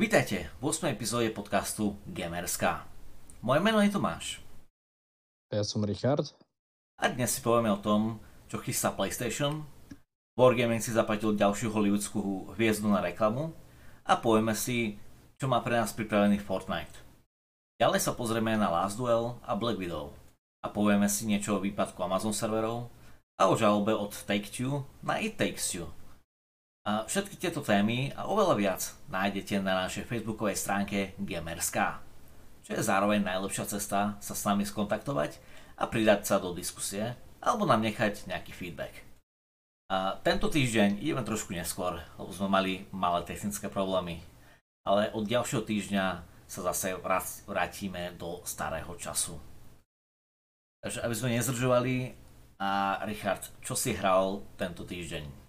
Vítajte v 8. epizóde podcastu Gamerská. Moje meno je Tomáš. Ja som Richard. A dnes si povieme o tom, čo chystá PlayStation, Wargaming si zaplatil ďalšiu hollywoodskú hviezdu na reklamu a povieme si, čo má pre nás pripravený Fortnite. Ďalej sa pozrieme na Last Duel a Black Widow a povieme si niečo o výpadku Amazon serverov a o žalobe od Take-Two na It Takes Two. Všetky tieto témy a oveľa viac nájdete na našej facebookovej stránke Gamerská, čo je zároveň najlepšia cesta sa s nami skontaktovať a pridať sa do diskusie alebo nám nechať nejaký feedback. A tento týždeň ideme trošku neskôr, lebo sme mali malé technické problémy. Ale od ďalšieho týždňa sa zase vrátime do starého času. Takže aby sme nezdržovali, a Richard, čo si hral tento týždeň?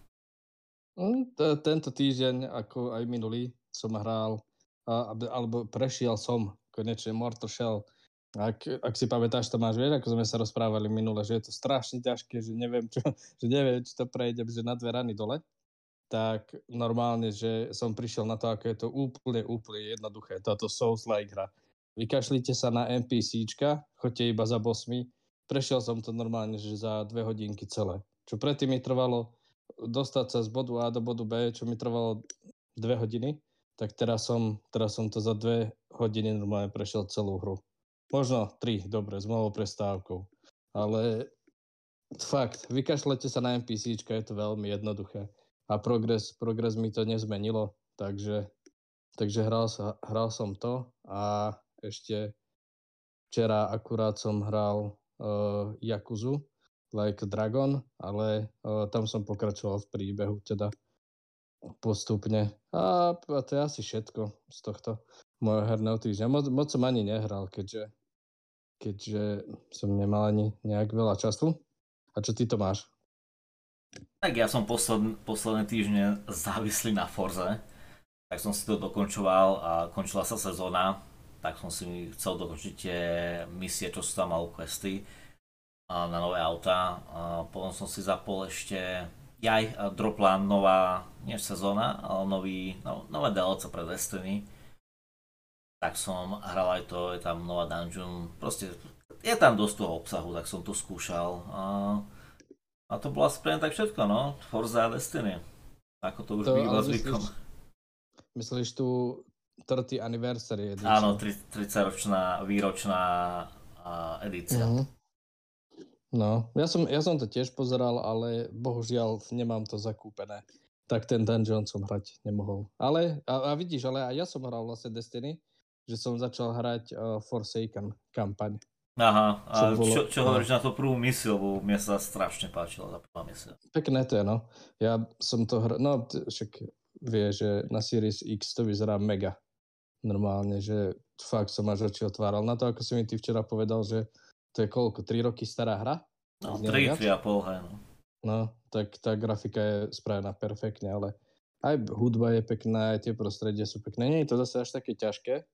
Hm, tento týždeň, ako aj minulý, som hral, alebo prešiel som konečne Mortal Shell. Ak, ak si pamätáš, Tomáš, vieš, ako sme sa rozprávali minule, že je to strašne ťažké, že neviem, čo, že neviem, či to prejde, že na dve rany dole, tak normálne, že som prišiel na to, ako je to úplne, úplne jednoduché, táto Souls-like hra. Vykašlite sa na NPCčka, choďte iba za bossmi, prešiel som to normálne, že za dve hodinky celé. Čo predtým mi trvalo dostať sa z bodu A do bodu B, čo mi trvalo dve hodiny, tak teraz som, teraz som to za dve hodiny normálne prešiel celú hru. Možno tri, dobre, s malou prestávkou. Ale fakt, vykašlete sa na NPCčka, je to veľmi jednoduché. A progres, progres mi to nezmenilo, takže, takže hral, hral som to a ešte včera akurát som hral uh, Jakuzu, Like Dragon, ale uh, tam som pokračoval v príbehu teda postupne. A, a to je asi všetko z tohto môjho herného týždňa. Moc, moc som ani nehral, keďže, keďže som nemal ani nejak veľa času. A čo ty to máš? Tak ja som posled, posledné týždne závislý na Forze, tak som si to dokončoval a končila sa sezóna, tak som si chcel dokončiť tie misie, čo sú tam mal questy na nové auta. Potom som si zapol ešte jaj, dropla nová, nie sezóna, ale nový, no, nové DLC pre Destiny. Tak som hral aj to, je tam nová dungeon, proste je tam dosť toho obsahu, tak som to skúšal. A, a to bolo asi tak všetko, no. Forza a Destiny. Ako to už to, býva zvykom. Myslíš tu 30 anniversary edition? Áno, 30 ročná výročná edícia. Mm-hmm. No, ja som, ja som to tiež pozeral, ale bohužiaľ nemám to zakúpené. Tak ten dungeon som hrať nemohol. Ale, a, a vidíš, ale aj ja som hral vlastne Destiny, že som začal hrať uh, Forsaken kampaň. Aha, a čo, bolo, čo, čo no. hovoríš na to prvú misiu, lebo mne sa strašne páčila tá prvá misia. Pekné to je, no. Ja som to hral, no však vie, že na Series X to vyzerá mega. Normálne, že fakt som až oči otváral. Na to, ako si mi ty včera povedal, že to je koľko, 3 roky stará hra? No, 3, 3,5, hej, no. No, tak tá grafika je spravená perfektne, ale aj hudba je pekná, aj tie prostredie sú pekné. Nie je to zase až také ťažké,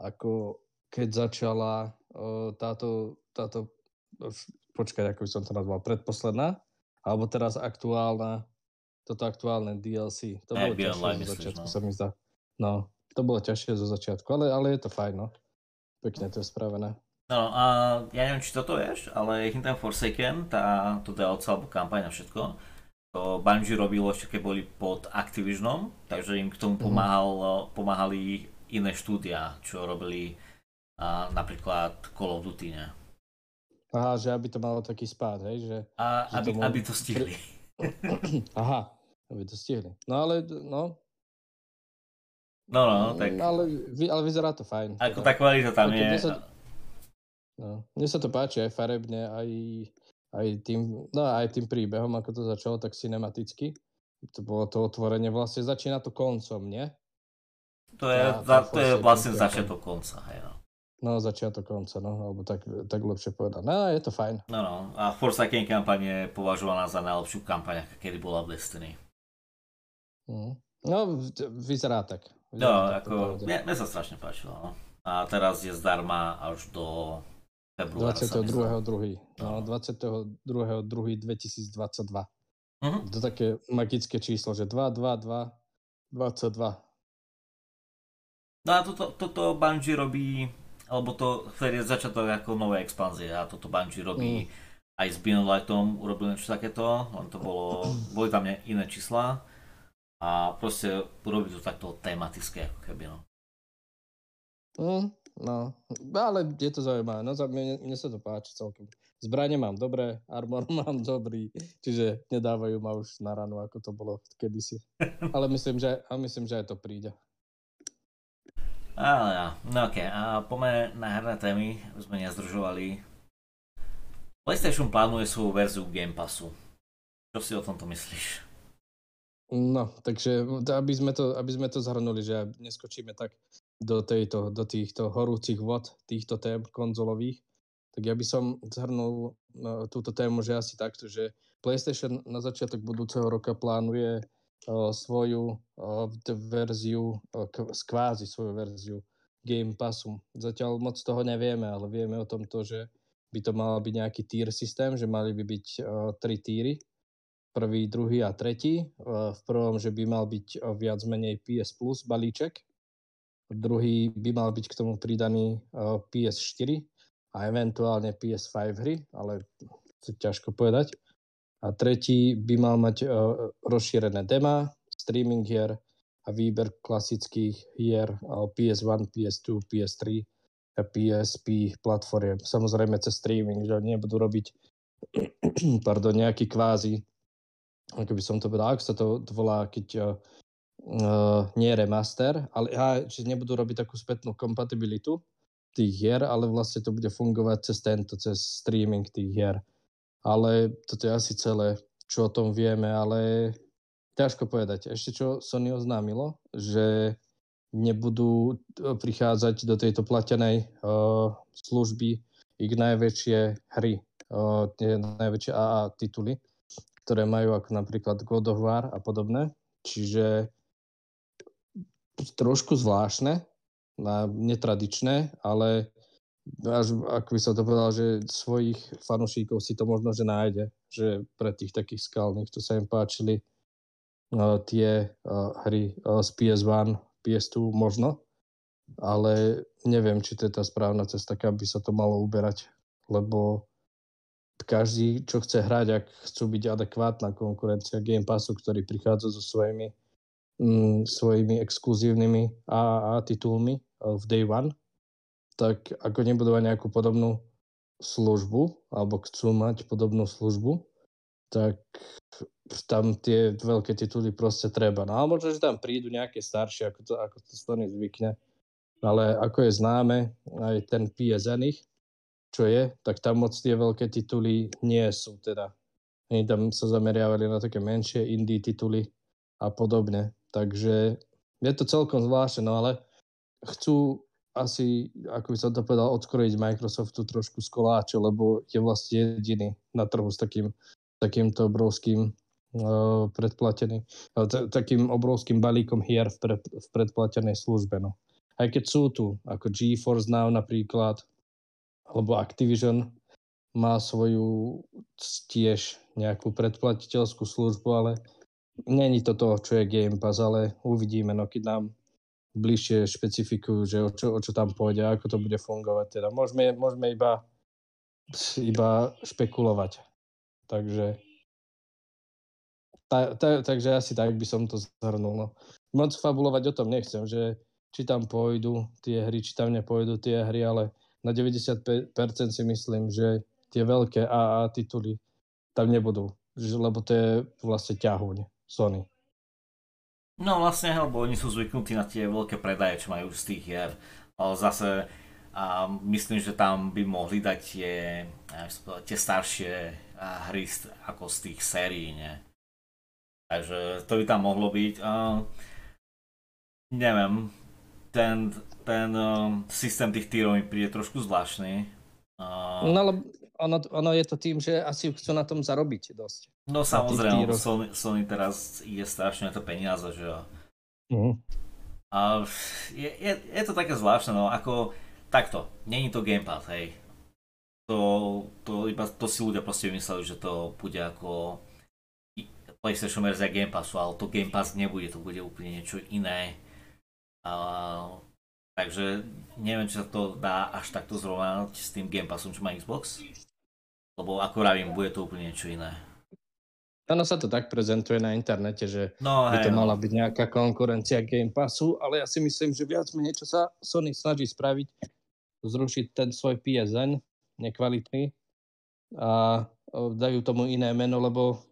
ako keď začala o, táto, táto, počkaj, ako by som to nazval, predposledná, alebo teraz aktuálna, toto aktuálne DLC. To bolo ťažšie zo začiatku, no. sa mi zdá. No, to bolo ťažšie zo začiatku, ale, ale je to fajn, no. Pekne to je spravené. No a ja neviem, či toto vieš, ale Hidden Forsaken, tá, to DLC alebo kampaň a všetko, to Bungie robilo ešte keď boli pod Activisionom, takže im k tomu mhm. pomáhal, mm. pomáhali iné štúdia, čo robili a, napríklad Call of Duty, ne? Aha, že aby to malo taký spád, hej? Že, a, že aby, to aby to stihli. Aha, aby to stihli. No ale, no, No, no, tak... Ale, ale vyzerá to fajn. Ako tá kvalita tam je. Sa, No. Mne sa to páči aj farebne, aj, aj, tým, no, aj tým príbehom, ako to začalo, tak cinematicky. To bolo to otvorenie, vlastne začína to koncom, nie? To je, a, za, to je vlastne začiatok konca, hej no. No, začiatok konca, no, alebo tak, tak lepšie povedať. No, je to fajn. No, no, a Forsaken kampaň je považovaná za najlepšiu kampaň, aká kedy bola v Destiny. Mm. No, vyzerá tak. Vyzerá no, tak ako, mne, mne sa strašne páčilo, no. A teraz je zdarma až do Február 22.2. No, 22.2.2022. Uh-huh. To také magické číslo, že 2, 2, 2, 22. No a toto, toto Bungie robí, alebo to vtedy je začiatok ako nové expanzie a toto Bungie robí mm. aj s Beyond Lightom urobil niečo takéto, len to bolo, boli tam iné čísla a proste urobí to takto tematické ako keby no. Mm, no, ale je to zaujímavé, no mne, mne sa to páči celkom. Zbranie mám dobré, armor mám dobrý, čiže nedávajú ma už na ranu, ako to bolo kedysi. Ale myslím, že, a myslím, že aj to príde. Ale ja. No ok, a poďme na herné témy, sme nezdržovali. PlayStation plánuje svoju verziu Game Passu. Čo si o tomto myslíš? No, takže aby sme to, aby sme to zhrnuli, že neskočíme tak do, tejto, do týchto horúcich vod, týchto tém konzolových, tak ja by som zhrnul no, túto tému, že asi takto, že PlayStation na začiatok budúceho roka plánuje svoju verziu, skvázi svoju verziu Game Passu. Zatiaľ moc toho nevieme, ale vieme o tom to, že by to mal byť nejaký tier systém, že mali by byť tri týry. Prvý, druhý a tretí. V prvom, že by mal byť viac menej PS Plus balíček. Druhý by mal byť k tomu pridaný PS4 a eventuálne PS5 hry, ale to ťažko povedať a tretí by mal mať uh, rozšírené dema, streaming hier a výber klasických hier uh, PS1, PS2, PS3 a PSP platformiem. Samozrejme cez streaming, že nebudú robiť pardon, nejaký kvázi, ako by som to povedal, ak sa to volá, keď uh, nie remaster, ale uh, že nebudú robiť takú spätnú kompatibilitu tých hier, ale vlastne to bude fungovať cez tento, cez streaming tých hier ale toto je asi celé, čo o tom vieme, ale ťažko povedať. Ešte čo Sony oznámilo, že nebudú e, prichádzať do tejto platenej uh, služby ich najväčšie hry, uh, tie najväčšie AA tituly, ktoré majú ako napríklad God of War a podobné. Čiže trošku zvláštne, netradičné, ale až, ako by som to povedal, že svojich fanúšikov si to možno, že nájde, že pre tých takých skalných, to sa im páčili uh, tie uh, hry uh, z PS1, PS2 možno, ale neviem, či to je tá správna cesta, kam by sa to malo uberať, lebo každý, čo chce hrať, ak chcú byť adekvátna konkurencia Game Passu, ktorý prichádza so svojimi, mm, svojimi exkluzívnymi AAA titulmi v Day One, tak ako nebudú mať nejakú podobnú službu, alebo chcú mať podobnú službu, tak tam tie veľké tituly proste treba. No ale možno, že tam prídu nejaké staršie, ako to, ako to Sony zvykne. Ale ako je známe, aj ten PSN ich, čo je, tak tam moc tie veľké tituly nie sú teda. Oni tam sa zameriavali na také menšie indie tituly a podobne. Takže je to celkom zvláštne, no ale chcú asi, ako by som to povedal, odkrojiť Microsoftu trošku z koláče, lebo je vlastne jediný na trhu s takým, takýmto obrovským uh, predplatený, uh, t- takým obrovským balíkom hier v, pre, v predplatenej službe. No. Aj keď sú tu, ako GeForce Now napríklad, alebo Activision má svoju tiež nejakú predplatiteľskú službu, ale není to to, čo je Game Pass, ale uvidíme, no keď nám bližšie špecifikujú, že o čo, o čo tam pôjde, ako to bude fungovať. Teda môžeme, môžeme iba, iba špekulovať. Takže, ta, ta, takže asi tak by som to zhrnul. No. Moc fabulovať o tom nechcem, že či tam pôjdu tie hry, či tam nepôjdu tie hry, ale na 95% si myslím, že tie veľké AA tituly tam nebudú, lebo to je vlastne ťahuň Sony. No vlastne, lebo oni sú zvyknutí na tie veľké predaje, čo majú z tých hier. Ale zase a myslím, že tam by mohli dať tie, tie staršie hry ako z tých sérií, ne? Takže to by tam mohlo byť. A, neviem, ten, ten um, systém tých tírov mi príde trošku zvláštny. A... No ale ono, ono je to tým, že asi chcú na tom zarobiť dosť. No samozrejme, Sony, Sony teraz je strašne to peniaze, že jo. Uh-huh. A je, je, je to také zvláštne, no ako takto, není to Game Pass, hej. To, to, iba, to si ľudia proste vymysleli, že to bude ako PlayStation verzia Game Passu, ale to Game Pass nebude, to bude úplne niečo iné. A Takže neviem, či sa to dá až takto zrovnať s tým Game Passom, čo má Xbox. Lebo ako vravím, bude to úplne niečo iné. Ono sa to tak prezentuje na internete, že No by to no. mala byť nejaká konkurencia Game Passu, ale ja si myslím, že viac menej, čo sa Sony snaží spraviť, zrušiť ten svoj PSN, nekvalitný, a dajú tomu iné meno, lebo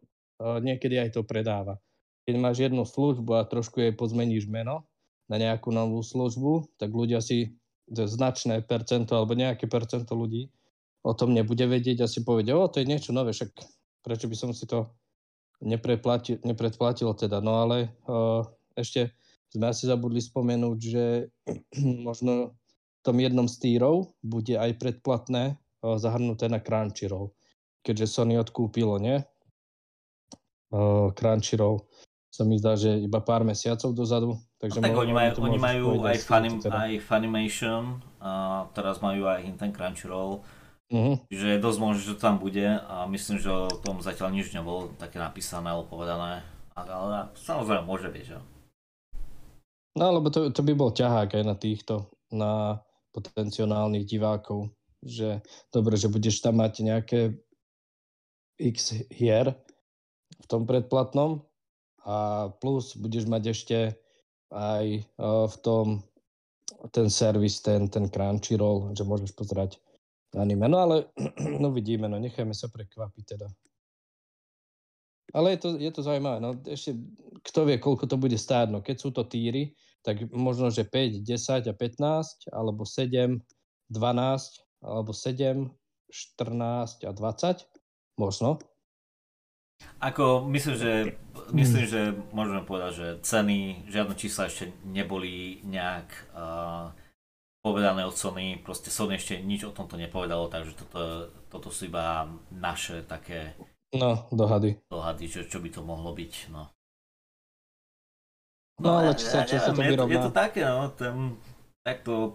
niekedy aj to predáva. Keď máš jednu službu a trošku jej pozmeníš meno na nejakú novú službu, tak ľudia si značné percento alebo nejaké percento ľudí o tom nebude vedieť a si povedia, o, to je niečo nové, však prečo by som si to nepreplatil, nepredplatil teda. No ale uh, ešte sme asi zabudli spomenúť, že možno v tom jednom z tírov bude aj predplatné uh, zahrnuté na Crunchyroll. Keďže Sony odkúpilo, nie? Uh, Crunchyroll sa mi zdá, že iba pár mesiacov dozadu. Takže No, tak oni majú, to oni majú aj, týmto teda. aj Funimation, a teraz majú aj ten Crunchyroll, Mhm. čiže je dosť možné, že to tam bude a myslím, že o tom zatiaľ nič nebolo také napísané alebo povedané. Ale samozrejme môže byť, že? No, lebo to, to by bol ťahák aj na týchto, na potenciálnych divákov, že dobre, že budeš tam mať nejaké x hier v tom predplatnom a plus budeš mať ešte aj uh, v tom ten servis, ten, ten Crunchyroll, že môžeš pozerať anime. No ale no vidíme, no nechajme sa prekvapiť teda. Ale je to, je to zaujímavé. No, ešte kto vie, koľko to bude stáť. No, keď sú to týry, tak možno, že 5, 10 a 15, alebo 7, 12, alebo 7, 14 a 20. Možno. Ako myslím, že, myslím, že môžeme povedať, že ceny, žiadne čísla ešte neboli nejak uh, povedané od Sony, proste Sony ešte nič o tomto nepovedalo, takže toto, toto sú iba naše také No, dohady. dohady, čo, čo by to mohlo byť, no. No, ale či sa- či sa to neviem, je, to, vyrovná? to také, no, ten, takto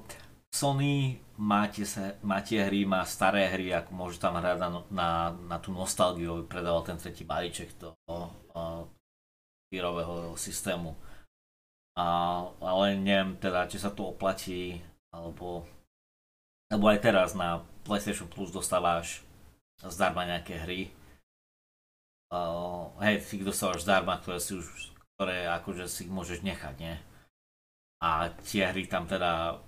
Sony má tie, sa- má tie hry, má staré hry, ako môže tam hrať na, na, na tú nostalgiu, predával ten tretí balíček toho uh, výrového systému. A, ale neviem teda, či sa to oplatí, alebo, alebo aj teraz na PlayStation Plus dostávaš zdarma nejaké hry. Uh, hej, ty dostávaš zdarma, ktoré si už, ktoré akože si môžeš nechať, nie? A tie hry tam teda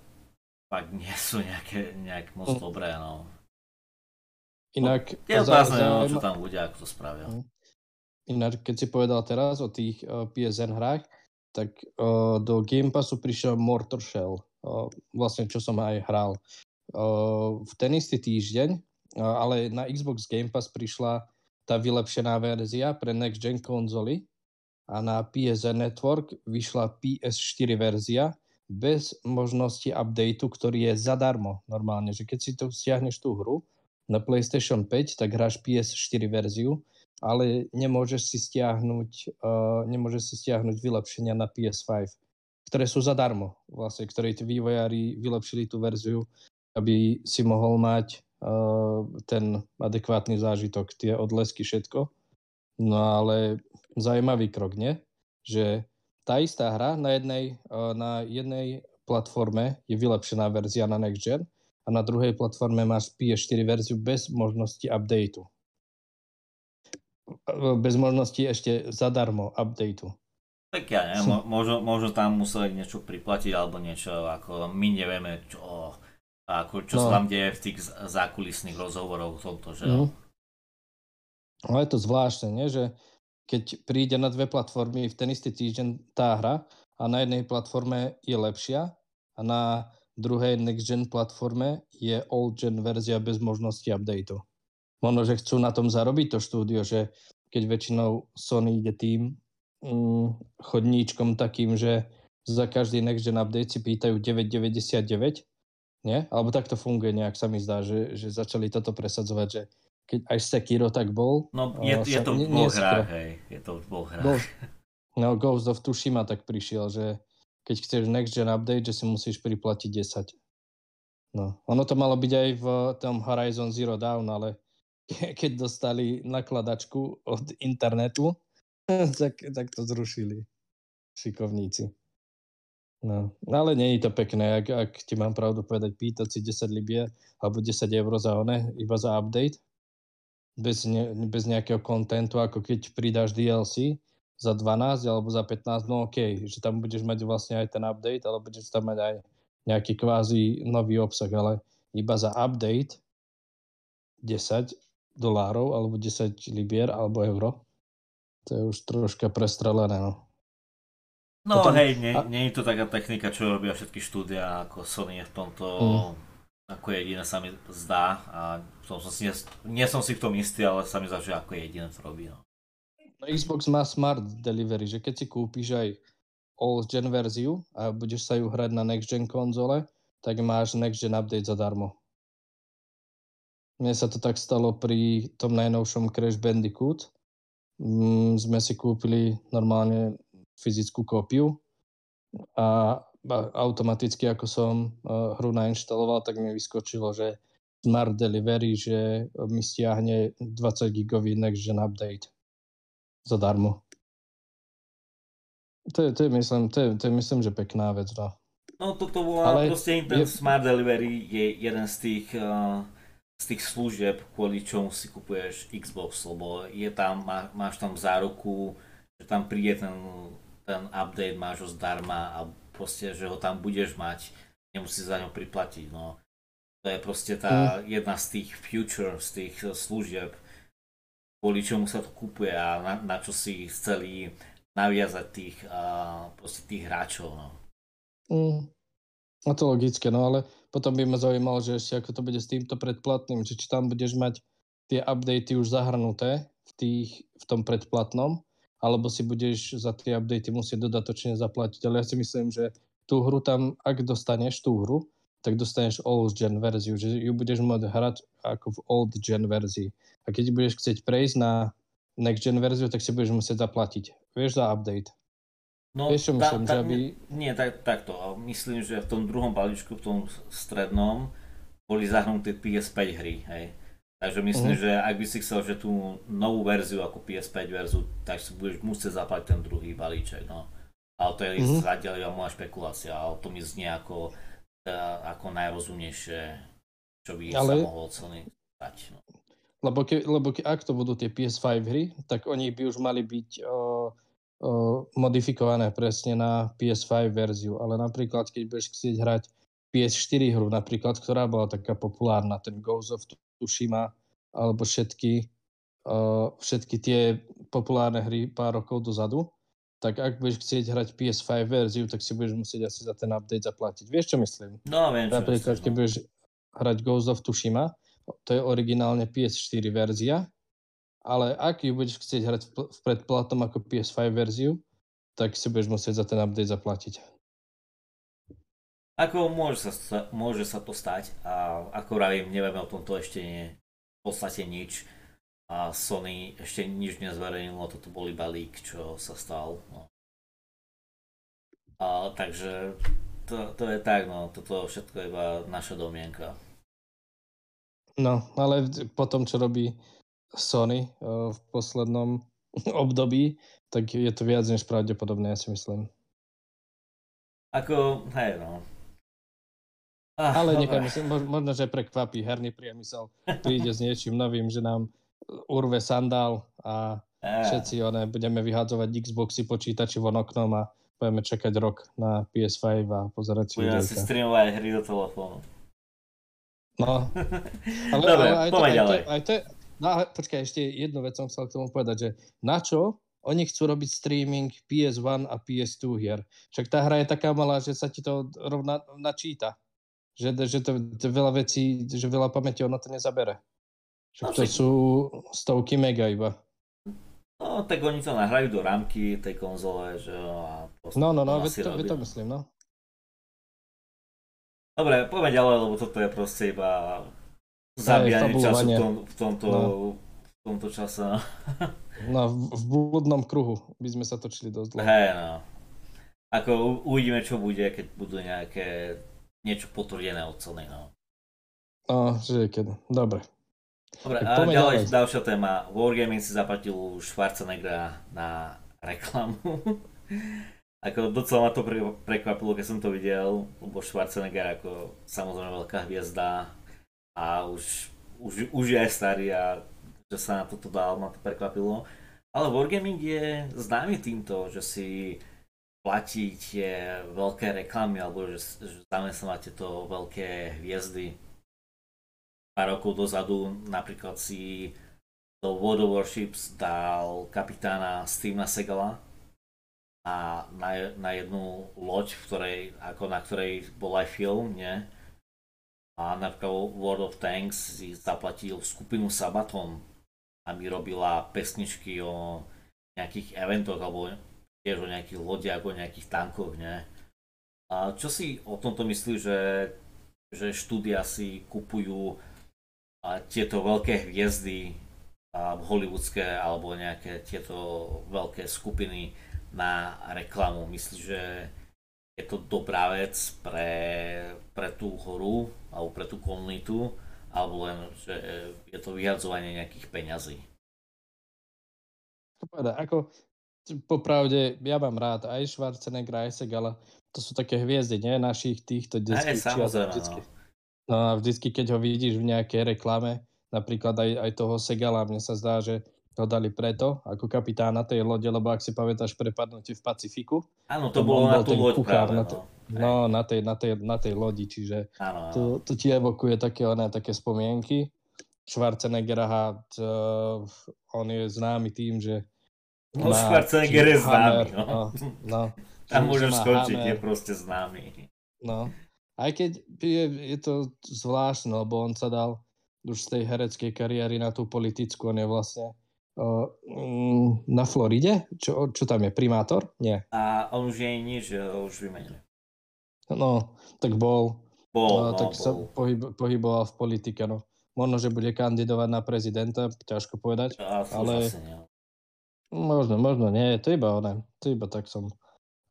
fakt nie sú nejaké, nejak moc Mm. dobré, no. Inak, Je otázne, no, čo tam bude, ako to spravia. Ináč, keď si povedal teraz o tých uh, PSN hrách, tak uh, do Game Passu prišiel Mortar Shell, uh, vlastne čo som aj hral. Uh, v ten istý týždeň, uh, ale na Xbox Game Pass prišla tá vylepšená verzia pre Next Gen konzoly a na PSN Network vyšla PS4 verzia bez možnosti updateu, ktorý je zadarmo normálne, že keď si to stiahneš tú hru na PlayStation 5, tak hráš PS4 verziu ale nemôžeš si stiahnuť, uh, nemôžeš si stiahnuť vylepšenia na PS5, ktoré sú zadarmo, vlastne, ktoré tí vývojári vylepšili tú verziu, aby si mohol mať uh, ten adekvátny zážitok, tie odlesky, všetko. No ale zaujímavý krok, nie? Že tá istá hra na jednej, uh, na jednej platforme je vylepšená verzia na Next Gen a na druhej platforme máš PS4 verziu bez možnosti updateu bez možnosti ešte zadarmo updateu. Tak ja neviem, mo- možno, možno tam museli niečo priplatiť alebo niečo, ako my nevieme, čo, ako, čo No. sa tam deje v tých zákulisných rozhovoroch o tomto, že Mhm. Ale je to zvláštne, nie? že keď príde na dve platformy v ten istý týždeň tá hra a na jednej platforme je lepšia a na druhej next gen platforme je old gen verzia bez možnosti updateu. Možno, že chcú na tom zarobiť to štúdio, že keď väčšinou Sony ide tým mm, chodníčkom takým, že za každý next gen update si pýtajú 9,99, nie? Alebo tak to funguje nejak, sa mi zdá, že, že začali toto presadzovať, že keď aj Sekiro tak bol. No je, je sa- to v dvoch hrách, hej, je to v dvoch hrách. Ghost, no, Ghost of Tsushima tak prišiel, že keď chceš next gen update, že si musíš priplatiť 10. No, ono to malo byť aj v tom Horizon Zero Dawn, ale keď dostali nakladačku od internetu, tak, tak to zrušili šikovníci. No, ale nie je to pekné, ak, ak ti mám pravdu povedať, pýtať si 10 libier alebo 10 eur za one, iba za update, bez, ne, bez nejakého kontentu, ako keď pridáš DLC za 12 alebo za 15, no OK, že tam budeš mať vlastne aj ten update, ale budeš tam mať aj nejaký kvázi nový obsah, ale iba za update 10 dolárov alebo 10 libier alebo euro, to je už troška prestrelené, no. No Potom, hej, nie, a... nie je to taká technika, čo robia všetky štúdia, ako Sony je v tomto mm. ako jediné sa mi zdá a som, som si, nie, nie som si v tom istý, ale sa mi zdá, že ako jediné to robí. No. no. Xbox má smart delivery, že keď si kúpiš aj old gen verziu a budeš sa ju hrať na next gen konzole, tak máš next gen update zadarmo. Mne sa to tak stalo pri tom najnovšom Crash Bandicoot. Mm, sme si kúpili normálne fyzickú kópiu a automaticky, ako som e, hru nainštaloval, tak mi vyskočilo, že Smart Delivery, že mi stiahne 20 gigový Next Gen Update zadarmo. To je, to je, myslím, to je, to je myslím, že pekná vec. No, no toto bola Ale proste ten je... Smart Delivery je jeden z tých, uh, z tých služieb, kvôli čomu si kupuješ Xbox, lebo je tam, má, máš tam záruku, že tam príde ten ten update máš ho zdarma a proste, že ho tam budeš mať, nemusíš za ňo priplatiť, no. To je proste tá mm. jedna z tých future, z tých služieb, kvôli čomu sa to kúpuje a na, na čo si chceli naviazať tých, uh, proste tých hráčov, no. Mm. No to logické, no ale potom by ma zaujímalo, že ešte ako to bude s týmto predplatným, či, či tam budeš mať tie updaty už zahrnuté v, tých, v tom predplatnom, alebo si budeš za tie updaty musieť dodatočne zaplatiť. Ale ja si myslím, že tú hru tam, ak dostaneš tú hru, tak dostaneš old gen verziu, že ju budeš môcť hrať ako v old gen verzii. A keď budeš chcieť prejsť na next gen verziu, tak si budeš musieť zaplatiť. Vieš za update. No, čo myslím, ta, ta, že aby... Nie, tak, takto. Myslím, že v tom druhom balíčku, v tom strednom, boli zahnuté PS5 hry, hej. Takže myslím, uh-huh. že ak by si chcel, že tú novú verziu ako PS5 verziu, tak si budeš musieť zaplatiť ten druhý balíček, no. Ale to je uh-huh. zatiaľ moja špekulácia, ale to mi znie ako, uh, ako najrozumnejšie, čo by ale... sa mohlo celý dať. No. Lebo, ke, lebo ke, ak to budú tie PS5 hry, tak oni by už mali byť uh, modifikované presne na PS5 verziu. Ale napríklad, keď budeš chcieť hrať PS4 hru napríklad, ktorá bola taká populárna, ten Ghost of Tsushima, alebo všetky, uh, všetky tie populárne hry pár rokov dozadu, tak ak budeš chcieť hrať PS5 verziu, tak si budeš musieť asi za ten update zaplatiť. Vieš, čo myslím? No, viem, čo Napríklad, keď no. budeš hrať Ghost of Tsushima, to je originálne PS4 verzia, ale ak ju budeš chcieť hrať v predplatom ako PS5 verziu, tak si budeš musieť za ten update zaplatiť. Ako môže sa, môže sa to stať a ako vravím, nevieme o tomto ešte nie, v podstate nič. A Sony ešte nič nezverejnilo, toto bol iba leak, čo sa stal. No. A, takže to, to je tak, no, toto všetko je iba naša domienka. No, ale potom, čo robí Sony v poslednom období, tak je to viac než pravdepodobné, ja si myslím. Ako, hej, no, Ah, Ale nechaj myslím, možno, že prekvapí herný priemysel. Príde s niečím novým, že nám urve sandál a ah. všetci one, budeme vyhádzovať Xboxy, počítači von oknom a budeme čakať rok na PS5 a pozerať si Budeme si streamovať hry do telefónu. No. Ale, Dobre, ale aj, to, aj, to, aj to je, no ale počkaj, ešte jednu vec som chcel k tomu povedať, že na čo oni chcú robiť streaming PS1 a PS2 hier. Však tá hra je taká malá, že sa ti to rovna načíta že, že to, to veľa vecí, že veľa pamäti ono to nezabere. Že no, to sú stovky mega iba. No, tak oni to nahrajú do rámky tej konzole, že a No, no, no, to, to, to myslím, no. Dobre, poďme ďalej, lebo toto je proste iba zabíjanie času v, tom, v, tomto, no. v tomto čase. no, v, v blúdnom kruhu by sme sa točili dosť dlho. Hej, no. Ako uvidíme, čo bude, keď budú nejaké niečo potvrdené od Sony. No. A, že keď. Dobre. Dobre, a ďalej, ďalej, ďalšia téma. Wargaming si zaplatil Schwarzeneggera na reklamu. Ako docela ma to prekvapilo, keď som to videl, lebo Schwarzenegger ako samozrejme veľká hviezda a už, už, už je aj starý a že sa na toto dal, ma to prekvapilo. Ale Wargaming je známy týmto, že si platí tie veľké reklamy alebo že, že zamestnávate to veľké hviezdy. Pár rokov dozadu napríklad si do World of Warships dal kapitána Stevena Segala, a na, na jednu loď, v ktorej, ako na ktorej bol aj film, nie? A napríklad World of Tanks si zaplatil skupinu Sabaton a mi robila pesničky o nejakých eventoch alebo tiež o nejakých lodiach, o nejakých tankoch, nie? A čo si o tomto myslíš, že, že štúdia si kupujú a tieto veľké hviezdy a hollywoodske alebo nejaké tieto veľké skupiny na reklamu. Myslíš, že je to dobrá vec pre, pre tú horu alebo pre tú komunitu, alebo len, že je to vyhadzovanie nejakých peňazí? Ako, popravde, ja mám rád aj Schwarzenegger, aj Segala. To sú také hviezdy, nie? Našich týchto detských čias. Vždycky. No. no a vždycky, keď ho vidíš v nejakej reklame, napríklad aj, aj toho Segala, mne sa zdá, že ho dali preto, ako kapitána tej lode, lebo ak si pamätáš prepadnutie v Pacifiku. Áno, to bolo na tú loď práve, na, to, no. no, na, tej, na, tej, na tej lodi, čiže áno, áno. To, to ti evokuje také, one, také spomienky. Schwarzenegger, aha, to, on je známy tým, že No Schwarzenegger je známy, no. no, no Tam môžeš skončiť, je proste známy. No, aj keď je, je to zvláštne, lebo on sa dal už z tej hereckej kariéry na tú politickú, on je vlastne na Floride? Čo, čo tam je? Primátor? Nie. A on už je nič, už vymenil. No, tak bol. Bol, no, tak bol. sa pohyb, pohyboval v politike, no. Možno, že bude kandidovať na prezidenta, ťažko povedať. Ja, ale... nie. Možno, možno nie, to iba oné, to iba tak som.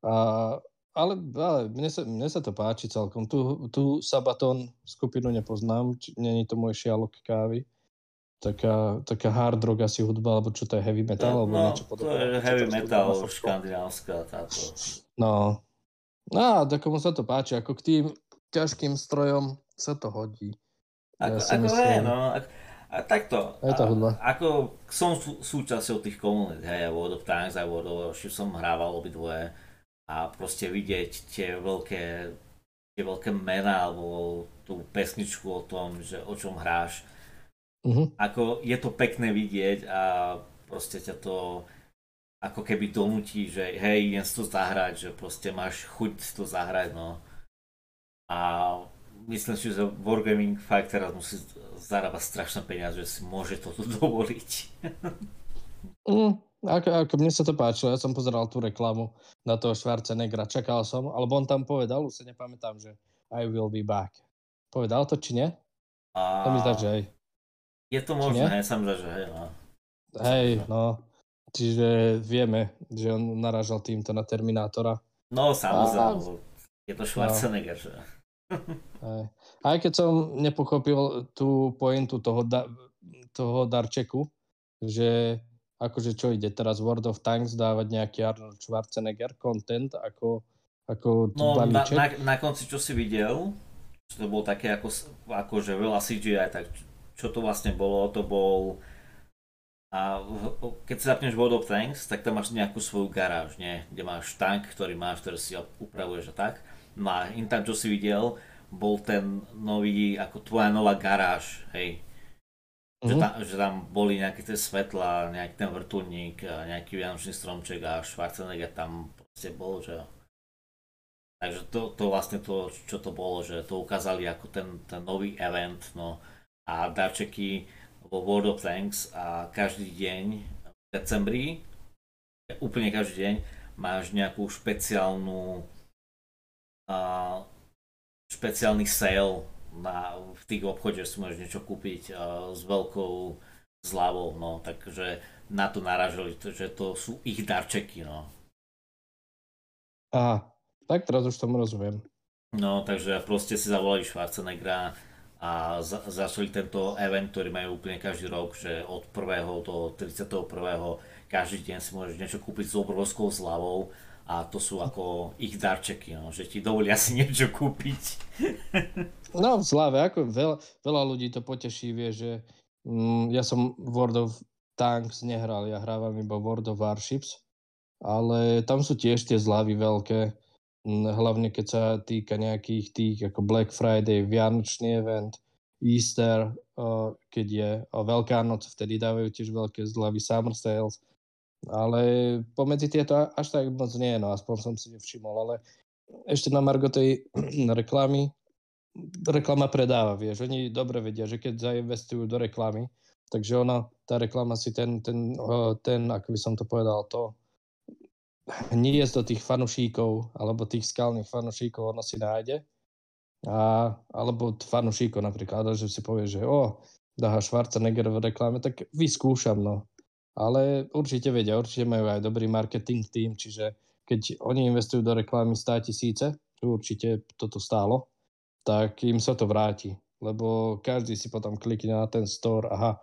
A, ale, ale mne, sa, mne sa to páči celkom. Tu, tu Sabaton skupinu nepoznám, či, není to môj šialok kávy taká, taká hard rock asi hudba, alebo čo to je heavy metal, alebo no, niečo podobné. to je heavy metal, škandinávska táto. No, no a takomu sa to páči, ako k tým ťažkým strojom sa to hodí. Ako, ja ako je, no, a, a takto, je to hudba. A, ako som sú, súčasťou tých komunít, hej, World of Tanks a World of Warship som hrával obidvoje a proste vidieť tie veľké tie veľké mená alebo tú pesničku o tom, že o čom hráš, Uh-huh. Ako je to pekné vidieť a proste ťa to ako keby donúti, že hej, idem si to zahrať, že proste máš chuť si to zahrať, no. A myslím si, že Wargaming fakt teraz musí zarábať strašné peniaze, že si môže toto dovoliť. mm, ako, ako mne sa to páčilo, ja som pozeral tú reklamu na toho Schwarzeneggera, čakal som, alebo on tam povedal, už sa nepamätám, že I will be back. Povedal to, či nie? A... To mi zdá, že hej. Je to možné, samozrejme, že hej, no. Hej, no. Čiže vieme, že on naražal týmto na Terminátora. No, samozrejme, a... je to Schwarzenegger, no. že? Hej. Aj keď som nepochopil tú pointu toho, da, toho darčeku, že akože čo ide teraz World of Tanks dávať nejaký Arnold Schwarzenegger content ako, ako no, na, na, na, konci čo si videl, to bolo také ako, ako že veľa CGI, tak čo to vlastne bolo, to bol a keď si zapneš World of Tanks, tak tam máš nejakú svoju garáž, nie? kde máš tank, ktorý máš, ktorý si upravuješ a tak. No a in tam, čo si videl, bol ten nový, ako tvoja nová garáž, hej. Mm-hmm. Že, mhm. tam, že tam boli nejaké tie svetla, nejaký ten vrtulník, nejaký vianočný stromček a Schwarzenegger tam proste bol, že Takže to, to vlastne to, čo to bolo, že to ukázali ako ten, ten nový event, no a darčeky vo World of Tanks a každý deň v decembri, úplne každý deň, máš nejakú špeciálnu uh, špeciálny sale na, v tých obchodoch, že si môžeš niečo kúpiť uh, s veľkou zľavou, no, takže na to naražili, že to sú ich darčeky, no. Aha, tak teraz už tomu rozumiem. No, takže proste si zavolali Schwarzeneggera, a za, začali tento event, ktorý majú úplne každý rok, že od 1. do 31. každý deň si môžeš niečo kúpiť s obrovskou zľavou a to sú ako ich darčeky, no, že ti dovolia si niečo kúpiť. no v zlave, ako veľa, veľa ľudí to poteší, vie, že mm, ja som World of Tanks nehral, ja hrávam iba World of Warships, ale tam sú tiež tie zľavy veľké, hlavne keď sa týka nejakých tých ako Black Friday, Vianočný event, Easter, keď je Veľká noc, vtedy dávajú tiež veľké zľavy Summer Sales, ale pomedzi tieto až tak moc nie, no aspoň som si nevšimol, ale ešte na Margo tej reklamy, reklama predáva, vieš, oni dobre vedia, že keď zainvestujú do reklamy, takže ona, tá reklama si ten, ten, ten, ako by som to povedal, to nie je do tých fanušíkov, alebo tých skalných fanušíkov ono si nájde, a, alebo fanušíkov napríklad, že si povie, že o, dáha Schwarzenegger v reklame, tak vyskúšam, no. Ale určite vedia, určite majú aj dobrý marketing tým, čiže keď oni investujú do reklamy 100 tisíce, čo určite toto stálo, tak im sa to vráti, lebo každý si potom klikne na ten store, aha,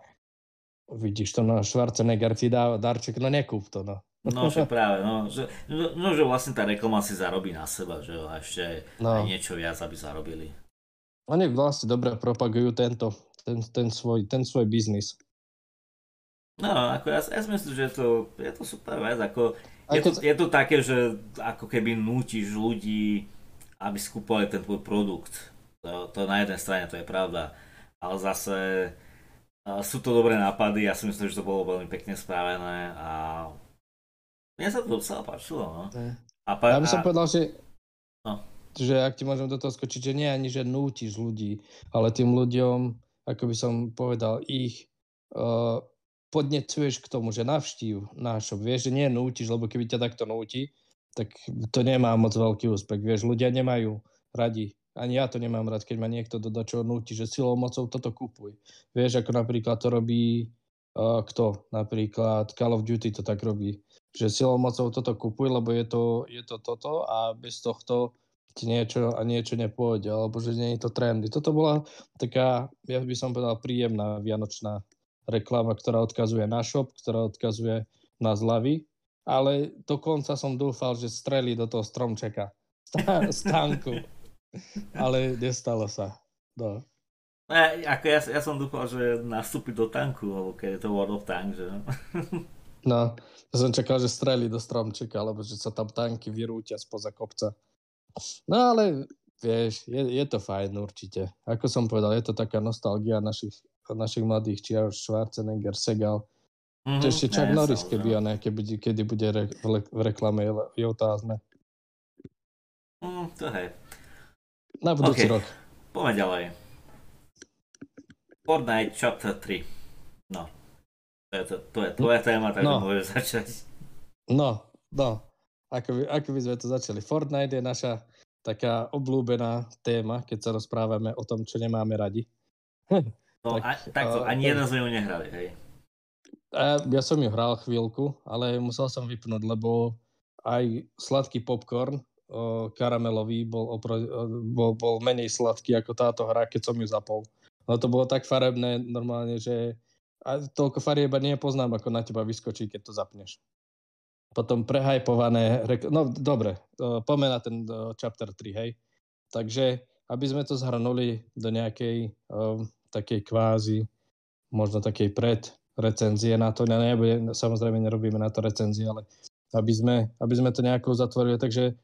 vidíš to na Schwarzenegger ti dá darček, no nekúp to, no. No, že práve, no že, no, no, že vlastne tá reklama si zarobí na seba, že a ešte no. aj niečo viac, aby zarobili. Oni vlastne dobre propagujú tento, ten, ten, svoj, ten svoj biznis. No, ako ja, ja si myslím, že je to, je to super vec, ako, je, to, je to také, že ako keby nútiš ľudí, aby skúpali ten tvoj produkt. To, to na jednej strane to je pravda, ale zase sú to dobré nápady, ja si myslím, že to bolo veľmi pekne spravené a mne sa to docela páčilo, no. A pa, ja by som a... povedal, že no. že ak ti môžem do toho skočiť, že nie ani, že nútiš ľudí, ale tým ľuďom, ako by som povedal, ich uh, podnecuješ k tomu, že navštív náš shop. Vieš, že nie nútiš, lebo keby ťa takto núti, tak to nemá moc veľký úspech. Vieš, ľudia nemajú radi. Ani ja to nemám rád, keď ma niekto do čoho núti, že silou mocou toto kupuj. Vieš, ako napríklad to robí kto? Napríklad Call of Duty to tak robí. Že silou mocou toto kupuj, lebo je to, je to toto a bez tohto ti niečo a niečo nepôjde, alebo že nie je to trendy. Toto bola taká, ja by som povedal, príjemná vianočná reklama, ktorá odkazuje na shop, ktorá odkazuje na zľavy, ale dokonca som dúfal, že strelí do toho stromčeka stánku. ale nestalo sa. No. Ne, ako ja, ja som dúfal, že nastúpi do tanku, lebo keď je to World of Tank, že? no, ja som čakal, že strelí do stromčeka, alebo že sa tam tanky vyrúťa spoza kopca. No ale vieš, je, je to fajn určite. Ako som povedal, je to taká nostalgia našich našich mladých, či až Schwarzenegger, Segal. Mm-hmm, ešte Chuck Norris, keby, ne, keby, kedy bude re, v, v reklame, je, je otázne. Mm, to hej. Na budúci okay. rok. Poďme ďalej. Fortnite Chapter 3. No. To je, to, to je tvoja téma, tak no. môžeš začať. No, no. Ako by, ako by sme to začali. Fortnite je naša taká oblúbená téma, keď sa rozprávame o tom, čo nemáme radi. No, tak, a, takto, ani jeden sme ju nehrali, hej. A ja som ju hral chvíľku, ale musel som vypnúť, lebo aj sladký popcorn o, karamelový bol, opro, bol, bol menej sladký ako táto hra, keď som ju zapol. No to bolo tak farebné normálne, že a toľko farieba nepoznám, ako na teba vyskočí, keď to zapneš. Potom prehajpované, no dobre, poďme na ten chapter 3, hej. Takže, aby sme to zhrnuli do nejakej takej kvázi, možno takej pred recenzie na to. Nebude, samozrejme nerobíme na to recenzie, ale aby sme, aby sme to nejako uzatvorili. Takže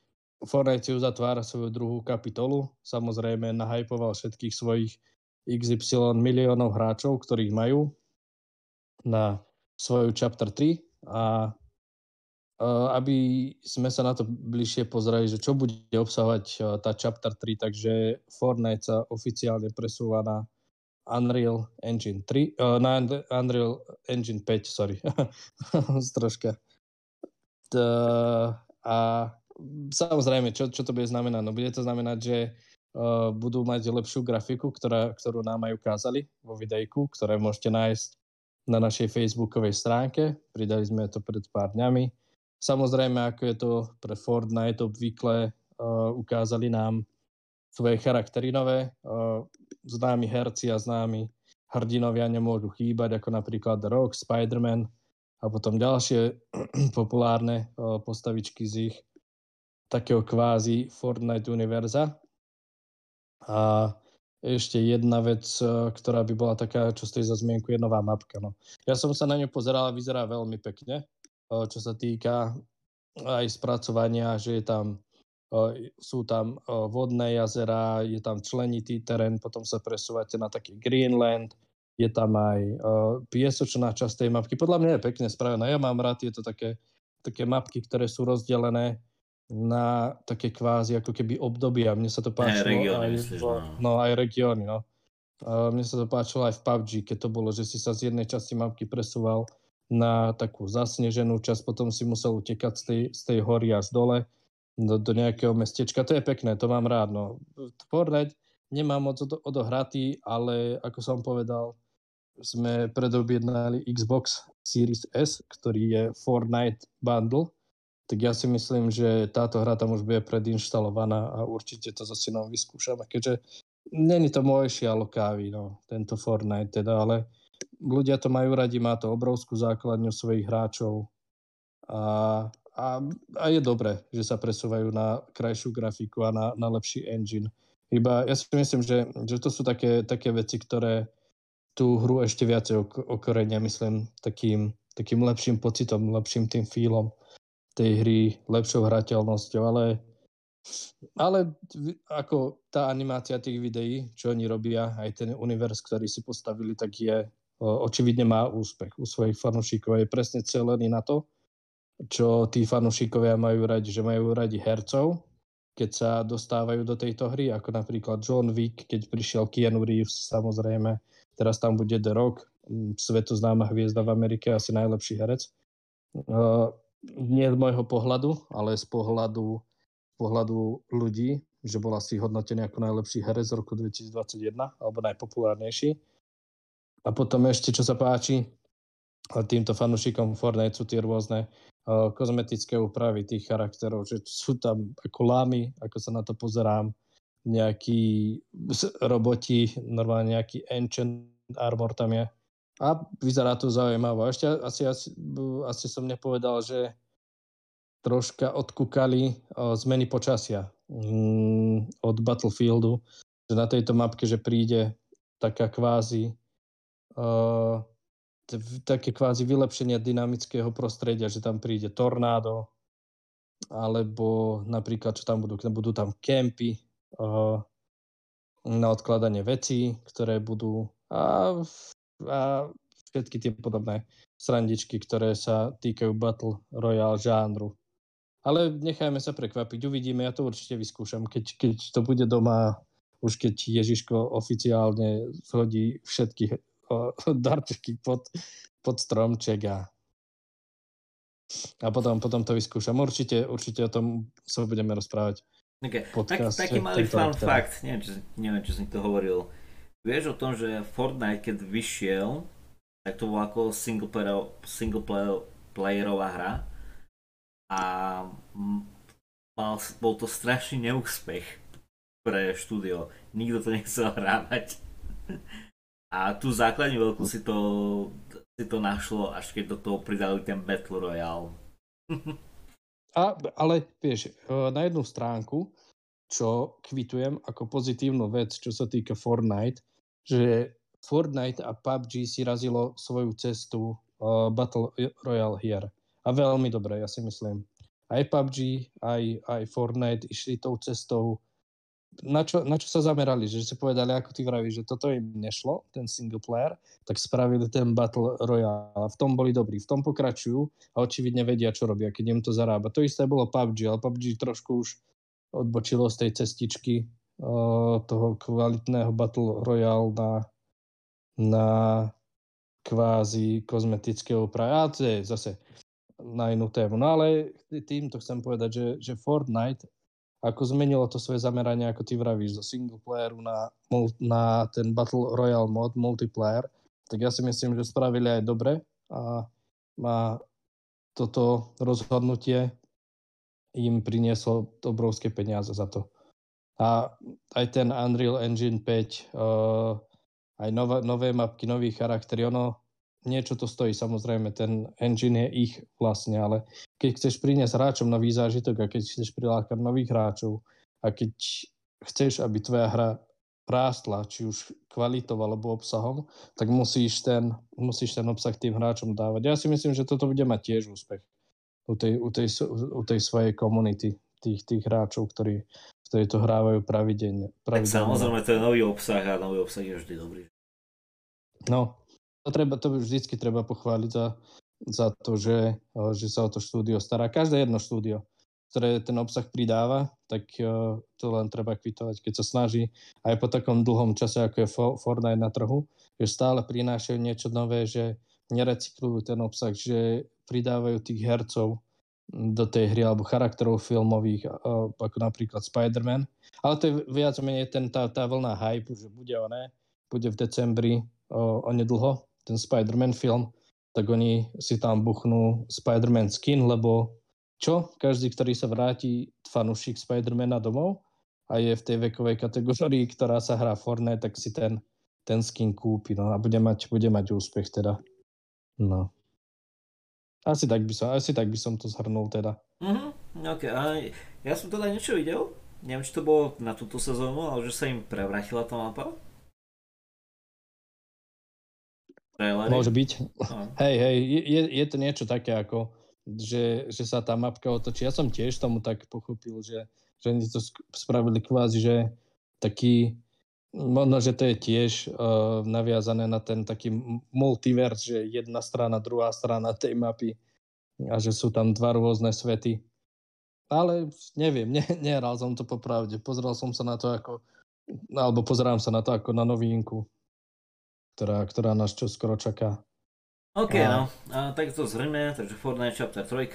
Fortnite uzatvára svoju druhú kapitolu. Samozrejme nahypoval všetkých svojich XY miliónov hráčov, ktorých majú na svoju Chapter 3 a aby sme sa na to bližšie pozreli, že čo bude obsahovať tá Chapter 3, takže Fortnite sa oficiálne presúva na Unreal Engine 3, uh, na Unreal Engine 5, sorry, troška. A samozrejme, čo, čo to bude znamenať? No bude to znamenať, že budú mať lepšiu grafiku, ktorá, ktorú nám aj ukázali vo videjku, ktoré môžete nájsť na našej facebookovej stránke. Pridali sme to pred pár dňami. Samozrejme, ako je to pre Fortnite obvykle, uh, ukázali nám svoje charaktery nové. Uh, známi herci a známi hrdinovia nemôžu chýbať, ako napríklad Rock, Spider-Man a potom ďalšie populárne postavičky z ich takého kvázi Fortnite univerza. A ešte jedna vec, e, ktorá by bola taká, čo stojí za zmienku, je nová mapka. No. Ja som sa na ňu pozeral a vyzerá veľmi pekne, e, čo sa týka aj spracovania, že je tam, e, sú tam vodné jazera, je tam členitý terén, potom sa presúvate na taký Greenland, je tam aj piesočná časť tej mapky. Podľa mňa je pekne spravená. Ja mám rád tieto také, také mapky, ktoré sú rozdelené na také kvázi ako keby obdobia. Mne sa to páčilo aj, regióny, aj, myslíš, no. no. aj regióny, no. Mne sa to páčilo aj v PUBG, keď to bolo, že si sa z jednej časti mapky presúval na takú zasneženú časť, potom si musel utekať z tej, z tej hory až dole do, do nejakého mestečka. To je pekné, to mám rád. No. Fortnite nemám moc odohratý, ale ako som povedal, sme predobjednali Xbox Series S, ktorý je Fortnite Bundle tak ja si myslím, že táto hra tam už bude predinštalovaná a určite to so synom vyskúšame, keďže není to moje šialo kávy, no, tento Fortnite teda, ale ľudia to majú radi, má to obrovskú základňu svojich hráčov a, a, a je dobré, že sa presúvajú na krajšiu grafiku a na, na lepší engine. Iba ja si myslím, že, že to sú také, také veci, ktoré tú hru ešte viacej okorenia, myslím, takým, takým lepším pocitom, lepším tým feelom tej hry lepšou hrateľnosťou, ale, ale ako tá animácia tých videí, čo oni robia, aj ten univerz, ktorý si postavili, tak je očividne má úspech u svojich fanúšikov. Je presne celený na to, čo tí fanúšikovia majú radi, že majú radi hercov, keď sa dostávajú do tejto hry, ako napríklad John Wick, keď prišiel Keanu Reeves, samozrejme, teraz tam bude The Rock, svetoznáma hviezda v Amerike, asi najlepší herec nie z môjho pohľadu, ale z pohľadu, pohľadu ľudí, že bol asi hodnotený ako najlepší herec z roku 2021, alebo najpopulárnejší. A potom ešte, čo sa páči týmto fanúšikom Fortnite sú tie rôzne uh, kozmetické úpravy tých charakterov, že sú tam ako lámy, ako sa na to pozerám, nejakí roboti, normálne nejaký ancient armor tam je a vyzerá to zaujímavé. Ešte asi, asi, asi som nepovedal, že troška odkúkali zmeny počasia mm, od Battlefieldu, že na tejto mapke, že príde taká kvázi také kvázi vylepšenie dynamického prostredia, že tam príde tornádo, alebo napríklad, čo tam budú, budú tam kempy na odkladanie vecí, ktoré budú a a všetky tie podobné srandičky, ktoré sa týkajú Battle Royale žánru. Ale nechajme sa prekvapiť, uvidíme, ja to určite vyskúšam, keď, keď to bude doma, už keď Ježiško oficiálne zhodí všetky darčeky pod, pod stromček a, a potom, potom to vyskúšam. Určite, určite o tom sa budeme rozprávať. Okay. Tak, taký malý fun fact, neviem, či, neviem, či som to hovoril Vieš o tom, že Fortnite keď vyšiel, tak to bolo ako single, player, single player, playerová hra a mal, bol to strašný neúspech pre štúdio. Nikto to nechcel hrávať. A tú základní veľkú si to, si to našlo, až keď do toho pridali ten Battle Royale. A, ale vieš, e, na jednu stránku, čo kvitujem ako pozitívnu vec, čo sa týka Fortnite, že Fortnite a PUBG si razilo svoju cestu uh, Battle Royale hier. A veľmi dobre, ja si myslím. Aj PUBG, aj, aj Fortnite išli tou cestou, na čo, na čo sa zamerali, že si povedali, ako ty vravíš, že toto im nešlo, ten single player, tak spravili ten Battle Royale. V tom boli dobrí, v tom pokračujú a očividne vedia, čo robia, keď im to zarába. To isté bolo PUBG, ale PUBG trošku už odbočilo z tej cestičky toho kvalitného Battle Royale na, na kvázi kozmetické úpravy. A to je zase na inú tému. No ale týmto chcem povedať, že, že Fortnite ako zmenilo to svoje zameranie, ako ty vravíš, zo single playeru na, na ten Battle Royale mod, multiplayer, tak ja si myslím, že spravili aj dobre a má toto rozhodnutie im prinieslo obrovské peniaze za to. A aj ten Unreal Engine 5, uh, aj nové, nové mapky, nový charakter, ono niečo to stojí, samozrejme, ten engine je ich vlastne, ale keď chceš priniesť hráčom nový zážitok a keď chceš prilákať nových hráčov a keď chceš, aby tvoja hra rástla, či už kvalitou alebo obsahom, tak musíš ten, musíš ten obsah tým hráčom dávať. Ja si myslím, že toto bude mať tiež úspech u tej, u tej, u tej svojej komunity, tých, tých hráčov, ktorí, ktorí to hrávajú pravidenne. pravidenne. Tak samozrejme, to je nový obsah a nový obsah je vždy dobrý. No, to, treba, to vždycky treba pochváliť za, za to, že, že sa o to štúdio stará. Každé jedno štúdio, ktoré ten obsah pridáva, tak to len treba kvitovať, keď sa snaží aj po takom dlhom čase, ako je Fortnite na trhu, že stále prinášajú niečo nové, že nerecyklujú ten obsah, že pridávajú tých hercov do tej hry alebo charakterov filmových, ako napríklad Spider-Man. Ale to je viac menej ten, tá, tá vlna hype, že bude oné, bude v decembri o, nedlho ten Spider-Man film, tak oni si tam buchnú Spider-Man skin, lebo čo? Každý, ktorý sa vráti fanúšik Spider-Mana domov a je v tej vekovej kategórii, ktorá sa hrá Fortnite, tak si ten, ten skin kúpi no, a bude mať, bude mať úspech teda. No. Asi tak by som, asi tak by som to zhrnul teda. Mhm, ok. A ja som teda niečo videl, neviem, či to bolo na túto sezónu, ale že sa im prevrátila tá mapa. Trailery. Môže byť. No. Hej, hej, je, je to niečo také ako, že, že sa tá mapka otočí. Ja som tiež tomu tak pochopil, že, že oni to spravili kvázi, že taký, možno, že to je tiež uh, naviazané na ten taký multivers, že jedna strana, druhá strana tej mapy a že sú tam dva rôzne svety. Ale neviem, ne, nehral som to popravde. Pozrel som sa na to ako, alebo pozerám sa na to ako na novinku ktorá, ktorá nás čo skoro čaká. OK, a... no. A, tak to zhrňme, takže Fortnite Chapter 3.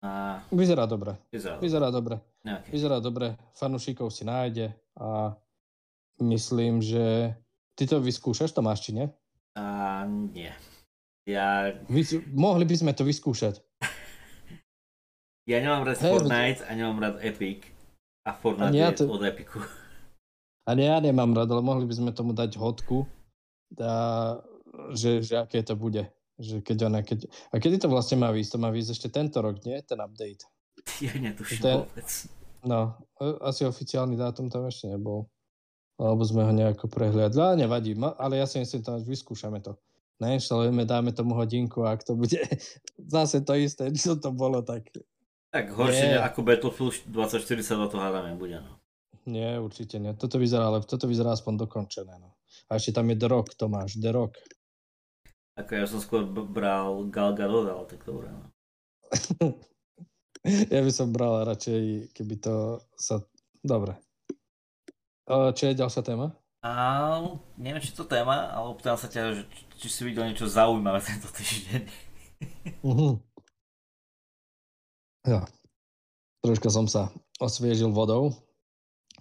A... Vyzerá dobre. Vyzerá, Vyzerá dobre. Okay. Vyzerá dobre. Fanušikov si nájde a myslím, že ty to vyskúšaš, to máš, či nie? A, nie. Ja... Vy, mohli by sme to vyskúšať. ja nemám rád hey, Fortnite a nemám rád Epic. A Fortnite a je to... od Epiku. A ja nemám rád, ale mohli by sme tomu dať hodku a, že, že aké to bude. Že keď ona, keď, a kedy to vlastne má výsť? To má výsť ešte tento rok, nie? Ten update. Ja netuším ten, vôbec. No, asi oficiálny dátum tam ešte nebol. Alebo sme ho nejako prehliadli. Ale nevadí, ale ja si myslím, že vyskúšame to. Nainštalujeme, dáme tomu hodinku a ak to bude zase to isté, čo to bolo, tak... Tak horšie ako Battlefield 24 sa do toho hádame bude, no. Nie, určite nie. Toto vyzerá, ale toto vyzerá aspoň dokončené. No. A ešte tam je The Rock, Tomáš, The Rock. Ako ja som skôr bral Gal Gadot, ale tak dobré. No. ja by som bral radšej, keby to sa... Dobre. Čo je ďalšia téma? A, neviem, či to téma, ale pýtam sa ťa, že, či si videl niečo zaujímavé tento týždeň. uh-huh. Ja. Troška som sa osviežil vodou,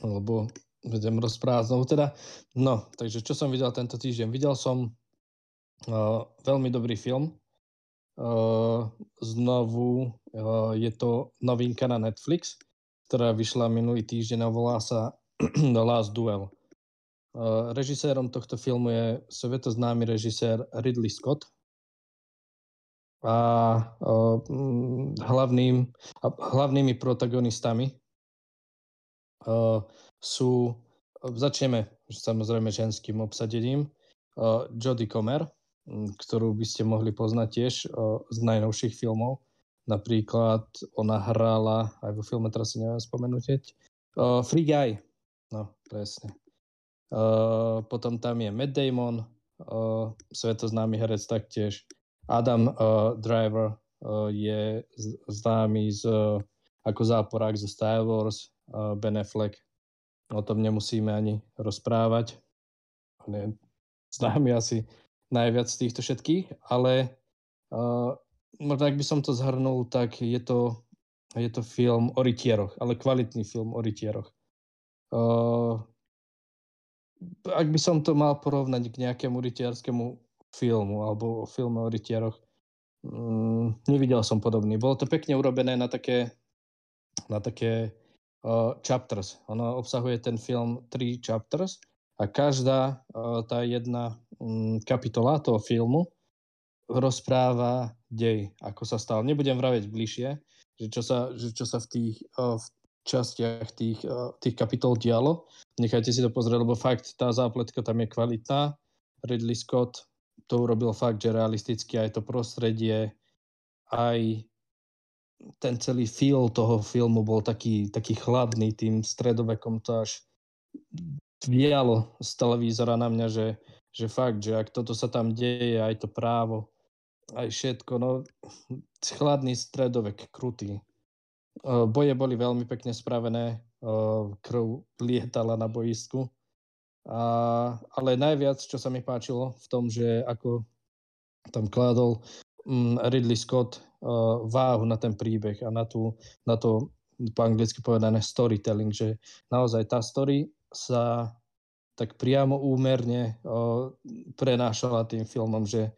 lebo budem rozprávať znovu teda. No, takže čo som videl tento týždeň? Videl som uh, veľmi dobrý film. Uh, znovu uh, je to novinka na Netflix, ktorá vyšla minulý týždeň a volá sa The Last Duel. Uh, režisérom tohto filmu je svetoznámy režisér Ridley Scott. A uh, hlavným, hlavnými protagonistami sú, začneme samozrejme ženským obsadením, Jodie Comer, ktorú by ste mohli poznať tiež z najnovších filmov. Napríklad ona hrála aj vo filme, teraz si neviem spomenúť, Free Guy. No, presne. Uh, potom tam je Matt Damon, uh, svetoznámy herec taktiež. Adam uh, Driver uh, je známy z, uh, ako záporák zo Star Wars, uh, Ben Affleck O tom nemusíme ani rozprávať. On je známy asi najviac z týchto všetkých, ale uh, možno ak by som to zhrnul, tak je to, je to film o rytieroch, ale kvalitný film o rytieroch. Uh, ak by som to mal porovnať k nejakému rytierskému filmu alebo filmu o rytieroch, um, nevidel som podobný. Bolo to pekne urobené na také, na také uh, chapters. Ono obsahuje ten film tri chapters a každá uh, tá jedna um, kapitola toho filmu rozpráva dej, ako sa stal. Nebudem vraveť bližšie, že čo sa, že čo sa v tých uh, častiach tých, uh, tých kapitol dialo. Nechajte si to pozrieť, lebo fakt tá zápletka tam je kvalitná. Ridley Scott to urobil fakt, že realisticky aj to prostredie, aj ten celý feel toho filmu bol taký, taký chladný tým stredovekom, to až vialo z televízora na mňa, že, že fakt, že ak toto sa tam deje, aj to právo, aj všetko, no chladný stredovek, krutý. Boje boli veľmi pekne spravené, krv lietala na boisku, a, ale najviac, čo sa mi páčilo v tom, že ako tam kládol um, Ridley Scott váhu na ten príbeh a na, tú, na to po anglicky povedané storytelling, že naozaj tá story sa tak priamo úmerne uh, prenášala tým filmom, že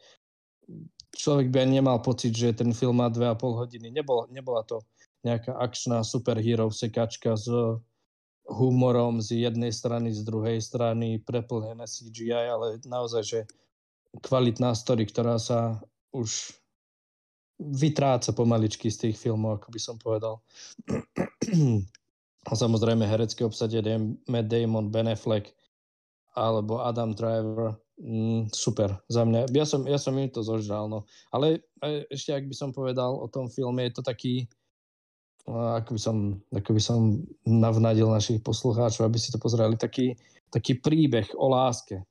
človek by nemal pocit, že ten film má 2,5 hodiny. Nebol, nebola to nejaká akčná superhero sekačka s humorom z jednej strany, z druhej strany, preplnené CGI, ale naozaj, že kvalitná story, ktorá sa už vytráca pomaličky z tých filmov, ako by som povedal. A samozrejme herecké obsadenie Matt Damon, Ben Affleck alebo Adam Driver, mm, super za mňa. Ja som, ja som im to zožral, no. Ale ešte, ak by som povedal o tom filme, je to taký, ako by som, ako by som navnadil našich poslucháčov, aby si to pozerali, taký, taký príbeh o láske,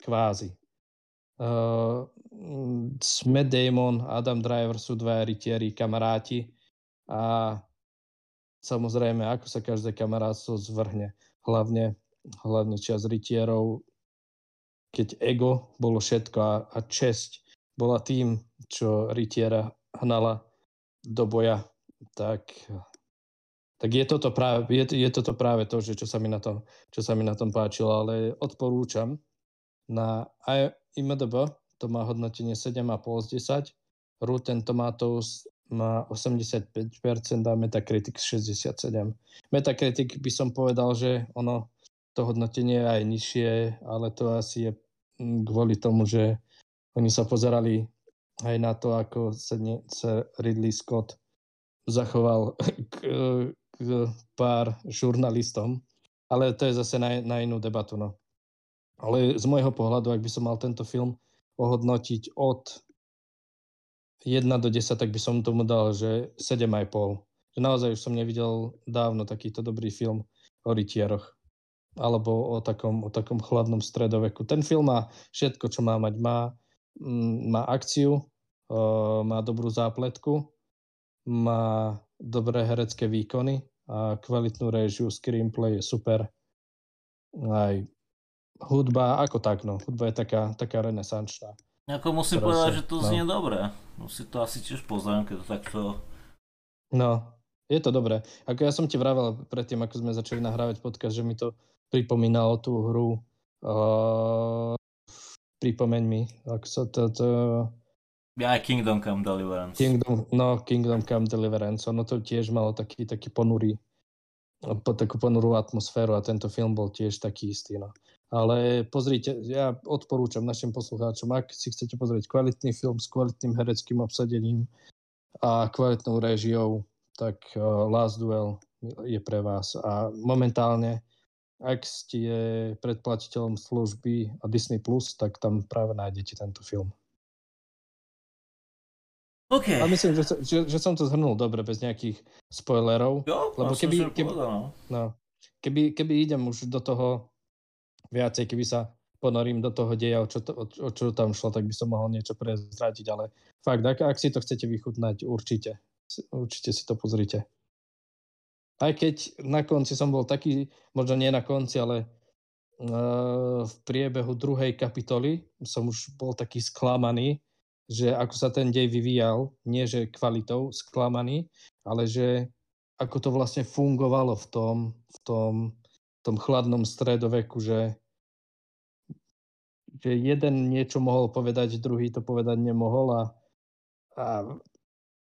kvázi. Uh, Matt Damon, Adam Driver sú dva rytieri, kamaráti. A samozrejme, ako sa každé kamarátstvo zvrhne, hlavne, hlavne čas rytierov, keď ego bolo všetko a, a česť bola tým, čo rytiera hnala do boja tak, tak je, toto práve, je, je toto práve to, že čo sa, mi na tom, čo sa mi na tom páčilo, ale odporúčam na IMDB, to má hodnotenie 7,5 z 10, Rotten Tomatoes má 85% a Metacritic 67. Metacritic by som povedal, že ono, to hodnotenie je aj nižšie, ale to asi je kvôli tomu, že oni sa pozerali aj na to, ako sa, sa Ridley Scott zachoval k, k pár žurnalistom, ale to je zase na, na inú debatu. No. Ale z môjho pohľadu, ak by som mal tento film ohodnotiť od 1 do 10, tak by som tomu dal, že 7,5. Že naozaj už som nevidel dávno takýto dobrý film o rytieroch alebo o takom, o takom chladnom stredoveku. Ten film má všetko, čo má mať. Má, mm, má akciu, má dobrú zápletku, má dobré herecké výkony a kvalitnú režiu, screenplay je super. Aj hudba, ako tak, no. Hudba je taká, taká renesančná. Ako musím povedať, sa, že to no. znie dobre. Musí to asi tiež pozriem, keď to takto... No, je to dobré. Ako ja som ti vravel predtým, ako sme začali nahrávať podcast, že mi to pripomínalo tú hru uh, pripomeň mi, ako sa to, to ja aj Kingdom Come Deliverance. Kingdom, no, Kingdom Come Deliverance. Ono to tiež malo taký, taký ponurý, po, takú ponurú atmosféru a tento film bol tiež taký istý. No. Ale pozrite, ja odporúčam našim poslucháčom, ak si chcete pozrieť kvalitný film s kvalitným hereckým obsadením a kvalitnou režiou, tak uh, Last Duel je pre vás. A momentálne, ak ste predplatiteľom služby a Disney+, Plus, tak tam práve nájdete tento film. Okay. A myslím, že, že, že som to zhrnul dobre, bez nejakých spoilerov. Jo, lebo keby, keby, povedal, no. no, keby, keby idem už do toho viacej, keby sa ponorím do toho deja, o čo, to, o, o čo tam šlo, tak by som mohol niečo prezradiť, ale fakt, ak, ak si to chcete vychutnať, určite. Určite si to pozrite. Aj keď na konci som bol taký, možno nie na konci, ale uh, v priebehu druhej kapitoly som už bol taký sklamaný, že ako sa ten dej vyvíjal, nie že kvalitou sklamaný, ale že ako to vlastne fungovalo v tom, v tom, v tom chladnom stredoveku, že, že jeden niečo mohol povedať, druhý to povedať nemohol a, a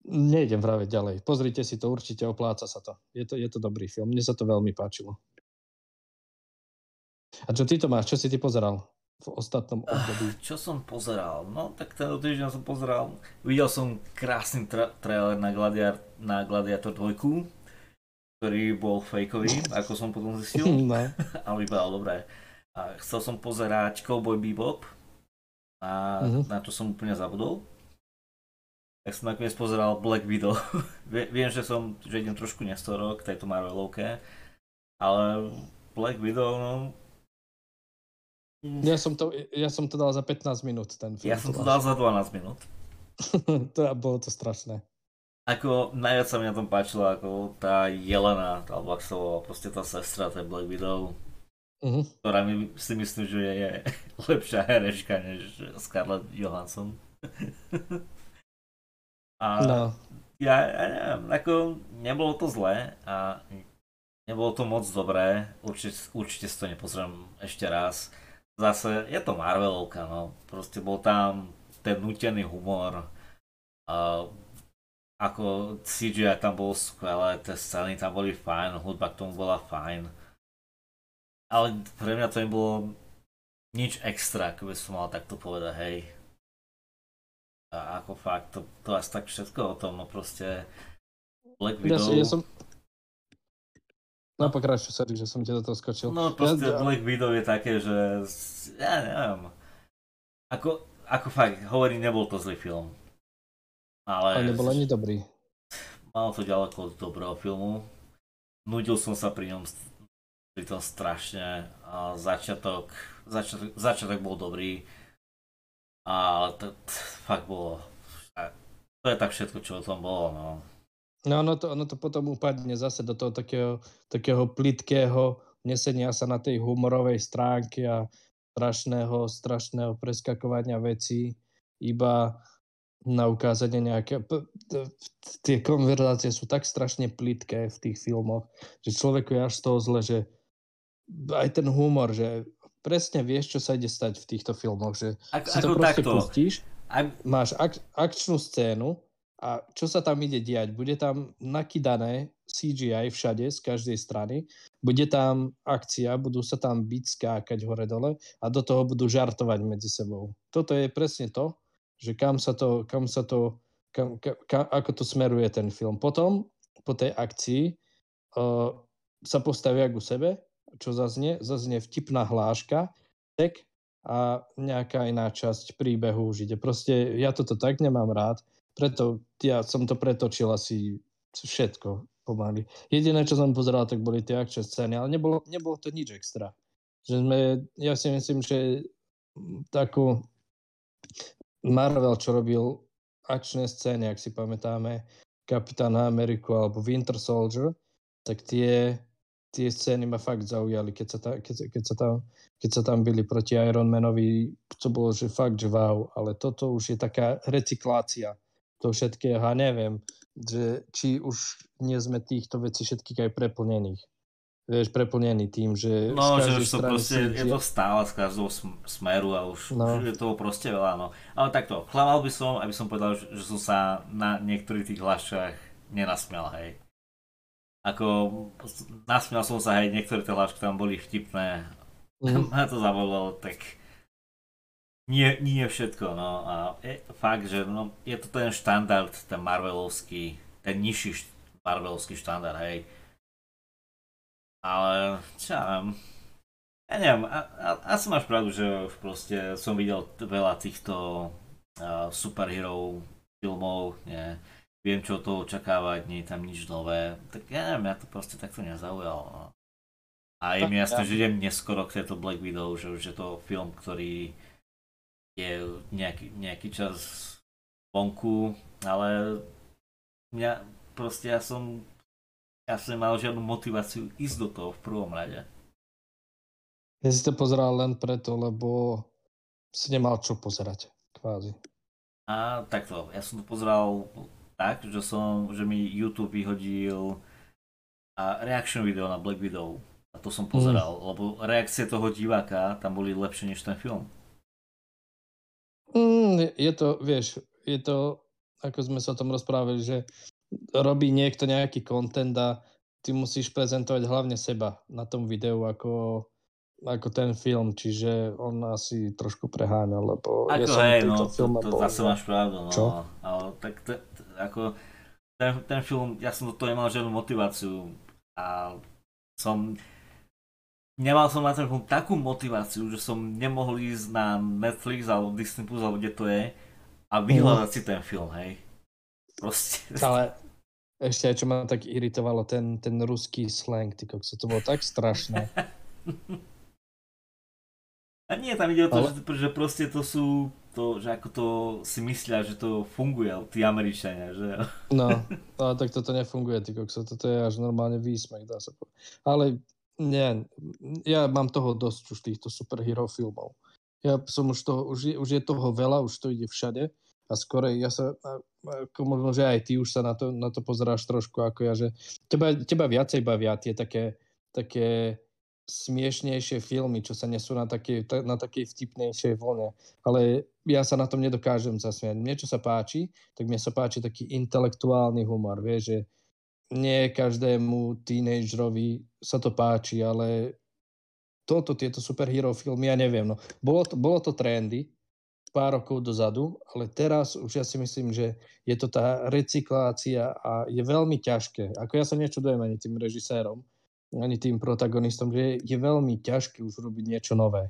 nejdem vraveť ďalej. Pozrite si to, určite opláca sa to. Je to, je to dobrý film, mne sa to veľmi páčilo. A čo ty to máš? Čo si ty pozeral? V ostatnom období? Čo som pozeral? No tak ten týždeň som pozeral. Videl som krásny tra- trailer na, Gladiar- na Gladiator 2, ktorý bol fejkový, ako som potom zistil. No. Ale vypadal dobre. A chcel som pozerať Cowboy Bebop. A uh-huh. na to som úplne zabudol. Tak som nakoniec pozeral Black Widow. Viem, že som, že idem trošku nestoro k tejto Marvelovke. Ale Black Widow, no, ja som, to, ja som to dal za 15 minút, ten film. Ja som to dal za 12 minút. to, bolo to strašné. Ako najviac sa mi na tom páčilo ako tá Jelena, sa volá, proste tá sestra tej Black Widow, uh-huh. ktorá mi si myslím, že je lepšia herečka než Scarlett Johansson. a no. ja, ja neviem, ako nebolo to zlé a nebolo to moc dobré, určite, určite si to nepozriem ešte raz zase je to Marvelovka, no. Proste bol tam ten nutený humor. A ako CGI tam bol skvelé, tie scény tam boli fajn, hudba k tomu bola fajn. Ale pre mňa to nebolo nič extra, by som mal takto povedať, hej. A ako fakt, to, to asi tak všetko o tom, no proste Black Widow... Ja som, No pokračuj, sorry, že som ti do toho skočil. No proste ja, Black Widow je také, že ja neviem. Ako, ako fakt, hovorím, nebol to zlý film. Ale... Ale nebol ani dobrý. Malo to ďaleko od dobrého filmu. Nudil som sa pri ňom pri tom strašne. A začiatok, začiatok, začiatok bol dobrý. Ale to, to fakt bolo... To je tak všetko, čo o tom bolo, no. No ono to, ono to potom upadne zase do toho takého, takého plitkého nesenia sa na tej humorovej stránke a strašného, strašného preskakovania vecí iba na ukázanie nejaké... Tie konverzácie sú tak strašne plitké v tých filmoch, že človeku je až z toho zle, že aj ten humor, že presne vieš, čo sa ide stať v týchto filmoch, že Ak, si to proste takto. pustíš, Ak... máš ak, akčnú scénu a čo sa tam ide diať? Bude tam nakydané CGI všade, z každej strany. Bude tam akcia, budú sa tam byť, skákať hore-dole a do toho budú žartovať medzi sebou. Toto je presne to, že kam sa to, kam sa to kam, kam, ako to smeruje ten film. Potom, po tej akcii, uh, sa postavia ku sebe, čo zaznie? Zaznie vtipná hláška, tek a nejaká iná časť príbehu už ide. Proste ja toto tak nemám rád, preto ja som to pretočil asi všetko pomaly. Jediné, čo som pozeral, tak boli tie akčné scény, ale nebolo, nebolo to nič extra. Že sme, ja si myslím, že takú Marvel, čo robil akčné scény, ak si pamätáme, Kapitán Ameriku alebo Winter Soldier, tak tie, tie scény ma fakt zaujali, keď sa, ta, keď, keď, sa tam, keď sa tam byli proti Iron Manovi, to bolo, že fakt, že wow, ale toto už je taká recyklácia to všetkého a neviem, že či už nie sme týchto vecí všetkých aj preplnených. Vieš, preplnený tým, že... No, že už to proste, je to stále z každého smeru a už, no. už je toho proste veľa, no. Ale takto, klamal by som, aby som povedal, že, som sa na niektorých tých hláškach nenasmial, hej. Ako, nasmial som sa, hej, niektoré tie hlášky tam boli vtipné, mm. ma to zabavilo, tak nie, nie všetko, no a je fakt, že no, je to ten štandard, ten Marvelovský, ten nižší Marvelovský štandard, hej. Ale, čo ja viem, ja neviem, a, a, asi máš pravdu, že proste som videl veľa týchto uh, superhero filmov, nie, viem čo to očakávať, nie je tam nič nové, tak ja neviem, ja to proste takto nezaujalo, no. A je mi jasné, že idem neskoro k tejto Black Widow, že už je to film, ktorý je nejaký, nejaký čas vonku, ale mňa proste ja som ja som nemal žiadnu motiváciu ísť do toho v prvom rade. Ja si to pozeral len preto, lebo si nemal čo pozerať, kvázi. A takto, ja som to pozeral tak, že som, že mi YouTube vyhodil a reaction video na Black Widow. A to som pozeral, mm. lebo reakcie toho diváka tam boli lepšie než ten film. Mm, je to, vieš, je to, ako sme sa o tom rozprávali, že robí niekto nejaký content a ty musíš prezentovať hlavne seba na tom videu, ako ako ten film, čiže on asi trošku preháňal, lebo ako ja som hej, no, tomto to, to bol, zase že- máš pravdu, no. Čo? Ale, tak te, te, ako, ten, ten film, ja som do toho nemal žiadnu motiváciu a som, nemal som na ten film takú motiváciu, že som nemohol ísť na Netflix alebo Disney Plus alebo kde to je a vyhľadať si ten film, hej. Proste. Ale ešte aj čo ma tak iritovalo, ten, ten ruský slang, ty kokso, to bolo tak strašné. A nie, tam ide o to, Ale- že, že proste to sú, to, že ako to si myslia, že to funguje, tí Američania, že No, ale tak toto nefunguje, ty kokso, toto je až normálne výsmech, dá sa povedať. Ale nie, ja mám toho dosť už týchto superhero filmov. Ja som už toho, už je, už je toho veľa, už to ide všade a skorej ja sa, ako možno, že aj ty už sa na to, na to pozeráš trošku ako ja, že teba, teba viacej bavia tie také, také smiešnejšie filmy, čo sa nesú na takej, ta- na takej vtipnejšej vlne. Ale ja sa na tom nedokážem zasmiať. Mne, čo sa páči, tak mne sa páči taký intelektuálny humor. Vieš, že nie každému tínejdžerovi sa to páči, ale toto, tieto superhero filmy, ja neviem. No. Bolo, to, bolo to trendy pár rokov dozadu, ale teraz už ja si myslím, že je to tá recyklácia a je veľmi ťažké. Ako ja sa nečudujem ani tým režisérom, ani tým protagonistom, že je, je veľmi ťažké už robiť niečo nové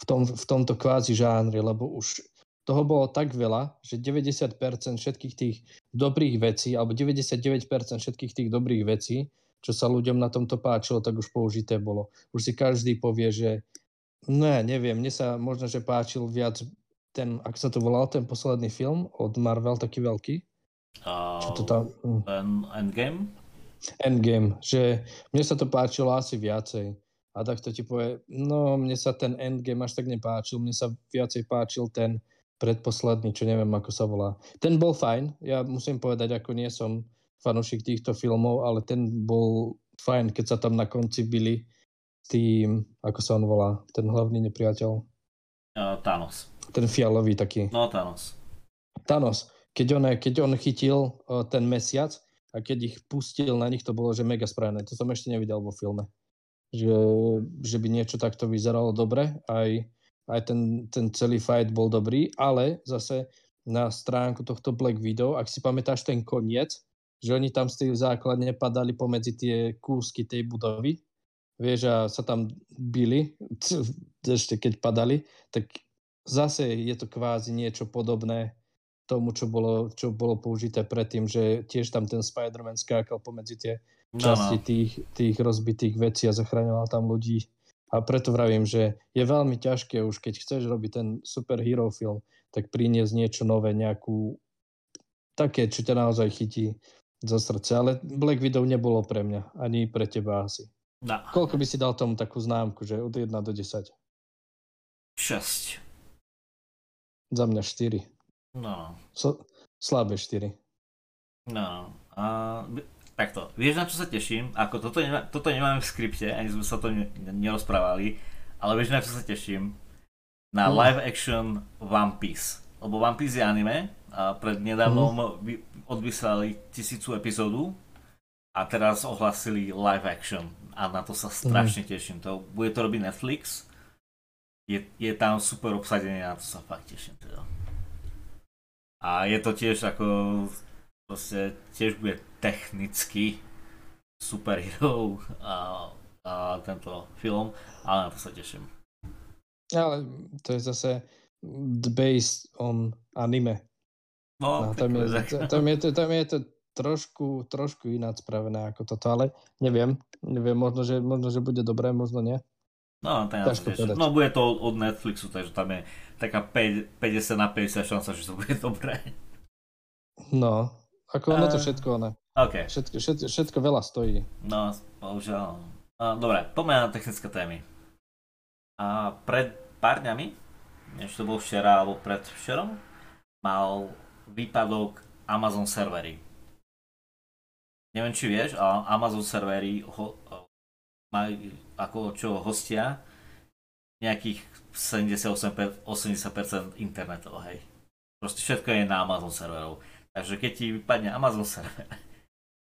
v, tom, v tomto kvázi žánri, lebo už toho bolo tak veľa, že 90% všetkých tých dobrých vecí, alebo 99% všetkých tých dobrých vecí, čo sa ľuďom na tomto páčilo, tak už použité bolo. Už si každý povie, že ne, neviem, mne sa možno, že páčil viac ten, ak sa to volal, ten posledný film od Marvel, taký veľký. Čo to tam... hm. ten Endgame. Endgame, že mne sa to páčilo asi viacej. A tak to ti povie, no mne sa ten Endgame až tak nepáčil, mne sa viacej páčil ten predposledný, čo neviem ako sa volá. Ten bol fajn, ja musím povedať, ako nie som fanúšik týchto filmov, ale ten bol fajn, keď sa tam na konci byli tým, ako sa on volá, ten hlavný nepriateľ, Uh, Thanos. ten fialový taký. No Thanos. Thanos, keď on, keď on chytil ten mesiac a keď ich pustil na nich, to bolo, že mega správne. To som ešte nevidel vo filme. Že, že by niečo takto vyzeralo dobre, aj, aj ten, ten celý fight bol dobrý, ale zase na stránku tohto Black Widow, ak si pamätáš ten koniec, že oni tam z tej základne padali pomedzi tie kúsky tej budovy, vieš, a sa tam bili, ešte keď padali, tak zase je to kvázi niečo podobné tomu, čo bolo, čo bolo použité predtým, že tiež tam ten Spider-Man skákal pomedzi tie No, časti no. tých, tých rozbitých vecí a zachraňoval tam ľudí. A preto vravím, že je veľmi ťažké už, keď chceš robiť ten superhero film, tak priniesť niečo nové, nejakú také, čo ťa naozaj chytí za srdce. Ale Black Widow nebolo pre mňa, ani pre teba asi. No. Koľko by si dal tomu takú známku, že od 1 do 10? 6. Za mňa 4. No. So, slabé 4. No. A, takto. Vieš, na čo sa teším? Ako toto, nemá, toto nemáme v skripte, ani sme sa to ne, nerozprávali, ale vieš, na čo sa teším? Na Mm. live action One Piece. Lebo One Piece je anime a pred nedávnom vy, odvyslali tisícu epizódu a teraz ohlasili live action a na to sa strašne teším. To, bude to robiť Netflix. Je, je tam super obsadenie, na to sa fakt teším teda. A je to tiež ako proste tiež bude technicky superhero a, a tento film, ale na to sa teším. Ale to je zase based on anime. No, No, tam, je, tam, je to, tam je to trošku, trošku ináč spravené ako toto, ale neviem, neviem, možno, že, možno, že bude dobré, možno nie. No, teším. povedať. no bude to od, Netflixu, takže tam je taká 5, 50 na 50 šanca, že to bude dobré. No, ako ono to všetko, ono, OK, všetko, všetko, všetko veľa stojí. no, bohužiaľ. A, dobre, poďme na technické témy. A pred pár dňami, než to bol včera alebo pred včerom, mal výpadok Amazon servery. Neviem, či vieš, ale Amazon servery ho, majú ako čo hostia nejakých 78, 80% internetov, hej. Proste všetko je na Amazon serverov. Takže keď ti vypadne Amazon server,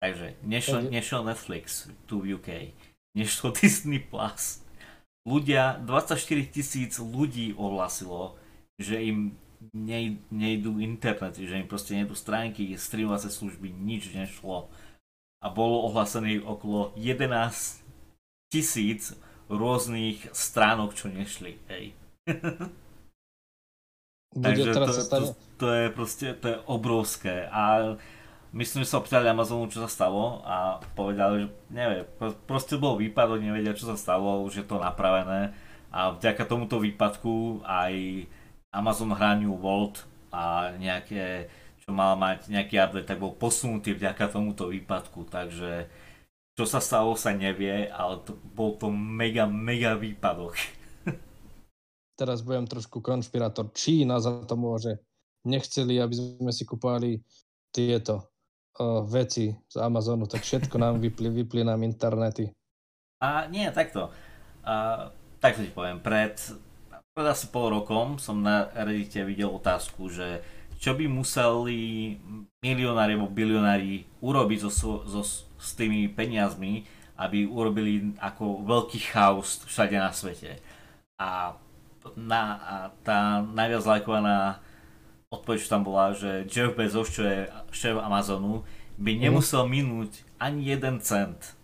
takže nešiel, Takže- nešiel Netflix tu v UK, nešiel Disney Plus, ľudia, 24 tisíc ľudí ohlasilo, že im nej, nejdú internety, že im proste nejdú stránky, streamovacie služby, nič nešlo. A bolo ohlasených okolo 11 tisíc rôznych stránok, čo nešli. Hej. Takže to, to, to, je proste, to je obrovské. A myslím, že sa opýtali Amazonu, čo sa stalo a povedali, že nevie, proste bol výpadok, nevedia, čo sa stalo, už je to napravené a vďaka tomuto výpadku aj Amazon hraniu Volt a nejaké, čo mal mať nejaký update, tak bol posunutý vďaka tomuto výpadku, takže čo sa stalo sa nevie, ale to, bol to mega, mega výpadok. Teraz budem trošku konšpirátor. Čína za to môže. Nechceli, aby sme si kupovali tieto uh, veci z Amazonu, tak všetko nám vypli, vypli nám internety. A nie, takto. Uh, takto ti poviem. Pred, pred asi pol rokom som na Reddite videl otázku, že čo by museli milionári alebo bilionári urobiť so, so, s tými peniazmi, aby urobili ako veľký chaos všade na svete. A, na, a tá najviac lajkovaná odpoveď, čo tam bola, že Jeff Bezos, čo je šéf Amazonu, by mhm. nemusel minúť ani jeden cent,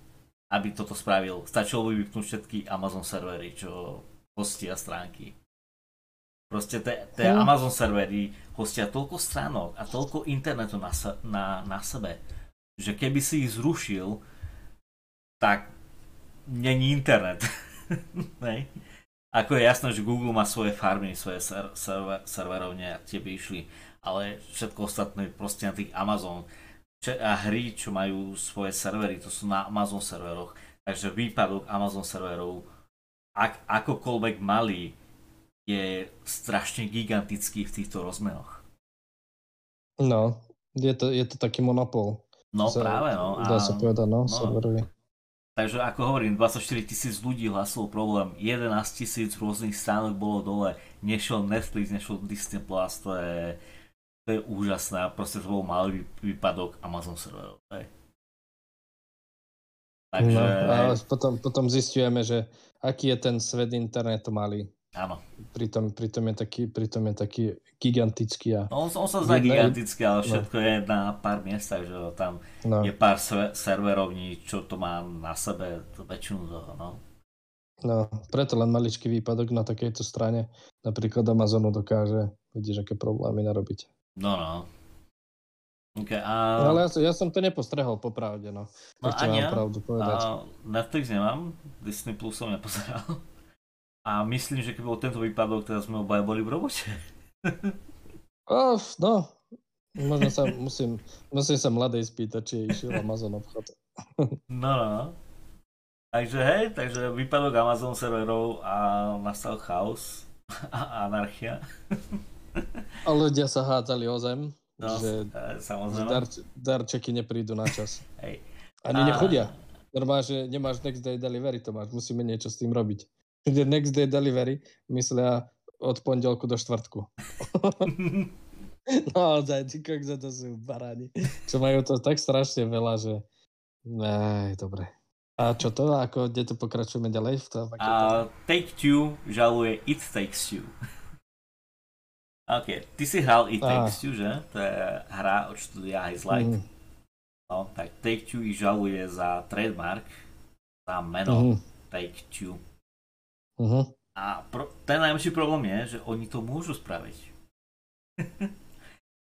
aby toto spravil. Stačilo by vypnúť všetky Amazon servery, čo hostia stránky. Proste tie mm. Amazon servery hostia toľko stránok a toľko internetu na, na, na sebe, že keby si ich zrušil, tak není internet. Ako je jasné, že Google má svoje farmy, svoje ser- server- serverovne a tie by išli, ale všetko ostatné proste na tých Amazon a hry, čo majú svoje servery, to sú na Amazon serveroch, takže výpadok Amazon serverov, ak akokoľvek malý, je strašne gigantický v týchto rozmeroch. No, je to, je to taký monopol. No sa, práve, no. Dá sa povedať, no, no. serverový. Takže ako hovorím, 24 tisíc ľudí hlasilo problém, 11 tisíc rôznych stránok bolo dole, nešiel Netflix, nešiel Disney Plus, to je, to je úžasné proste to bol malý výpadok Amazon serverov. Takže... No, a potom, potom zistujeme, že aký je ten svet internetu malý. Áno. Pritom, pritom, je taký, pritom je taký gigantický. A no, on, on sa zdá gigantický, ale no. všetko no. je na pár miestach, že tam no. je pár serverovní, čo to má na sebe väčšinu toho, no. No, preto len maličký výpadok na takejto strane, napríklad Amazonu dokáže, vidíš, aké problémy narobiť. No, no. Okay, a... no ale ja, ja som to nepostrehol, popravde, no. No ani ja. pravdu povedať. A Netflix nemám, Disney Plus som nepozeral. A myslím, že keby bol tento výpadok, teraz sme obaja boli v robote. oh, no, možno sa musím, musím sa mladej spýtať, či išiel Amazon obchod. no, no, no. Takže hej, takže výpadok Amazon serverov a nastal chaos a anarchia. a ľudia sa hádzali o zem, no, že samozrejme. Dar, darčeky neprídu na čas. Hej. Ani a... nechodia. Normálne, že nemáš next day delivery, to máš, musíme niečo s tým robiť že next day delivery myslia od pondelku do štvrtku. Naozaj, ty za to sú baráni. Čo majú to tak strašne veľa, že... Nej, dobre. A čo to? Ako, kde to pokračujeme ďalej? V tom, uh, Take-Two žaluje It Takes Two. OK, ty si hral It Takes Two, že? To je hra od štúdia Ice Light. Mm. No, tak Take-Two ich žaluje za trademark, za meno mm. Take-Two. Uh-huh. A pro, ten najväčší problém je, že oni to môžu spraviť.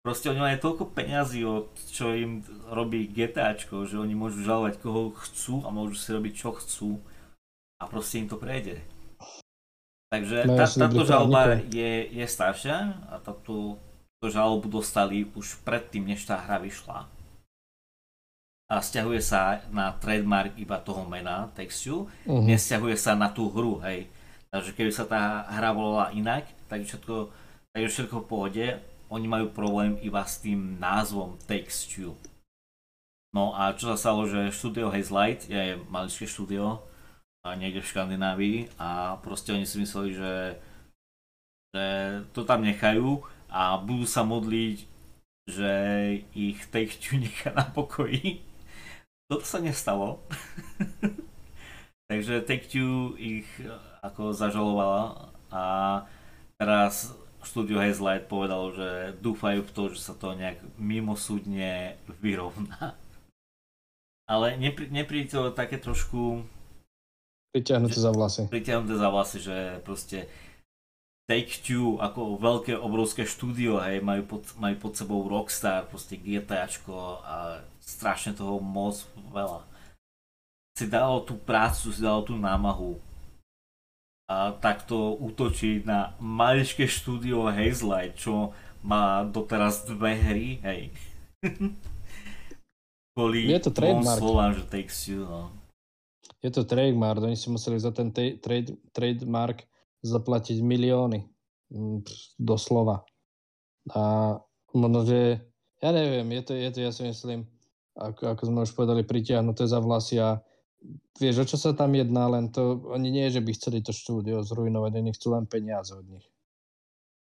Proste oni majú toľko peňazí, od čo im robí GTAčko, že oni môžu žalovať koho chcú a môžu si robiť čo chcú a proste im to prejde. Takže tá, táto žaloba je, je staršia a táto žalobu dostali už predtým, než tá hra vyšla. A stiahuje sa na trademark iba toho mena, textu, uh-huh. nesťahuje sa na tú hru, hej. Takže keby sa tá hra volala inak, tak všetko, tak všetko v pohode. Oni majú problém iba s tým názvom Two. No a čo sa stalo, že štúdio Hazelight je maličké štúdio niekde v Škandinávii a proste oni si mysleli, že, že to tam nechajú a budú sa modliť, že ich Take Two nechá na pokoji. Toto sa nestalo. Takže Take-Two ich ako zažalovala a teraz štúdio Hazelight povedalo, že dúfajú v to, že sa to nejak mimosúdne vyrovná. Ale nepri, nepríde to také trošku... Priťahnuté za vlasy. Priťahnuté za vlasy, že proste Take-Two ako veľké obrovské štúdio, hej, majú pod, majú pod sebou Rockstar, proste GTAčko a strašne toho moc veľa. Si dalo tú prácu, si dalo tú námahu a takto útočiť na maličké štúdio Hazelight, čo má doteraz dve hry, hej. Kvôli je to trademark. slovám, že takes you, no. Je to trademark, oni si museli za ten trade, trademark zaplatiť milióny. Mm, doslova. A možno, že ja neviem, je to, je to ja si myslím, ako, ako sme už povedali, pritiahnuté za vlasy a vieš, o čo sa tam jedná, len to, oni nie, že by chceli to štúdio zrujnovať, oni chcú len peniaze od nich.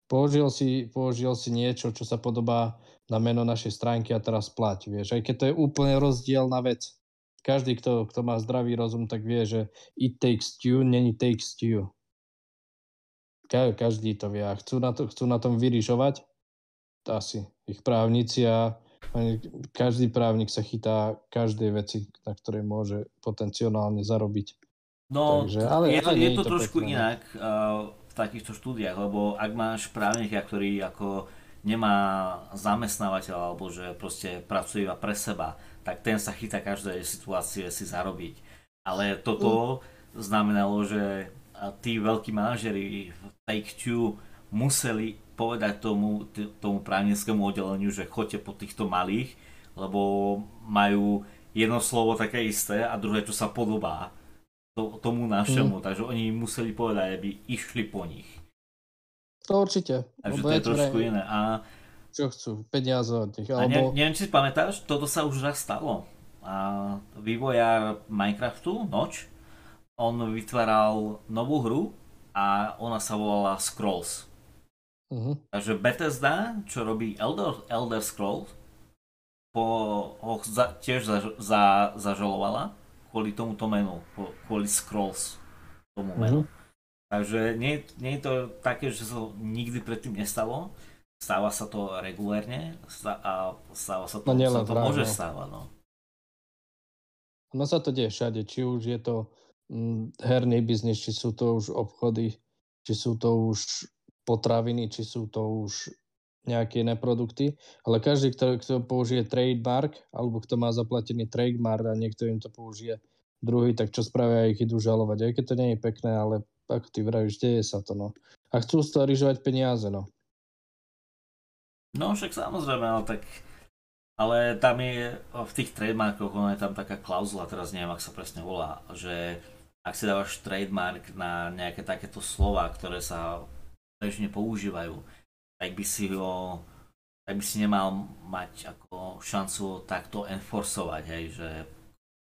Použil si, použil si niečo, čo sa podobá na meno našej stránky a teraz plať, vieš. Aj keď to je úplne rozdielna vec. Každý, kto, kto má zdravý rozum, tak vie, že it takes two, není takes two. Ka- každý to vie a chcú na, to, chcú na tom vyrišovať asi ich právnici a každý právnik sa chytá každej veci, na ktorej môže potenciálne zarobiť. No, Takže, ale, je to, ale je to, to trošku pekné. Inak uh, v takýchto štúdiách, lebo ak máš právnika, ktorý ako nemá zamestnávateľa alebo že proste pracuje iba pre seba, tak ten sa chytá každej situácie si zarobiť. Ale toto mm. znamenalo, že tí veľkí manažeri v Take-Two museli povedať tomu, tomu právnickému oddeleniu, že choďte po týchto malých, lebo majú jedno slovo také isté a druhé, čo sa podobá to, tomu našemu, mm. takže oni museli povedať, aby išli po nich. To určite. Takže to je trošku iné. A, čo chcú, peniaze od nich. Alebo... A ne, neviem, či si pamätáš, toto sa už raz stalo. A vývojár Minecraftu, Noč, on vytváral novú hru a ona sa volala Scrolls. Uh-huh. Takže Bethesda, čo robí Elder, Elder Scrolls, po, ho za, tiež za, za, zažalovala kvôli tomuto menu, kvôli Scrolls tomu mhm. menu. Uh-huh. Takže nie, nie je to také, že sa nikdy predtým nestalo. Stáva sa to regulérne a stáva sa to, no, sa to môže stávať. No. no sa to deje všade, či už je to Mm, herný biznis, či sú to už obchody, či sú to už potraviny, či sú to už nejaké iné produkty, ale každý, kto, kto použije trademark, alebo kto má zaplatený trademark a niekto im to použije druhý, tak čo spravia, ich idú žalovať. Aj keď to nie je pekné, ale ako ty vravíš, deje sa to, no. A chcú z toho peniaze, no. No však samozrejme, ale tak ale tam je v tých trademarkoch, ono je tam taká klauzula, teraz neviem, ak sa presne volá, že ak si dávaš trademark na nejaké takéto slova, ktoré sa bežne používajú, tak by si ho tak by si nemal mať ako šancu takto enforcovať, hej, že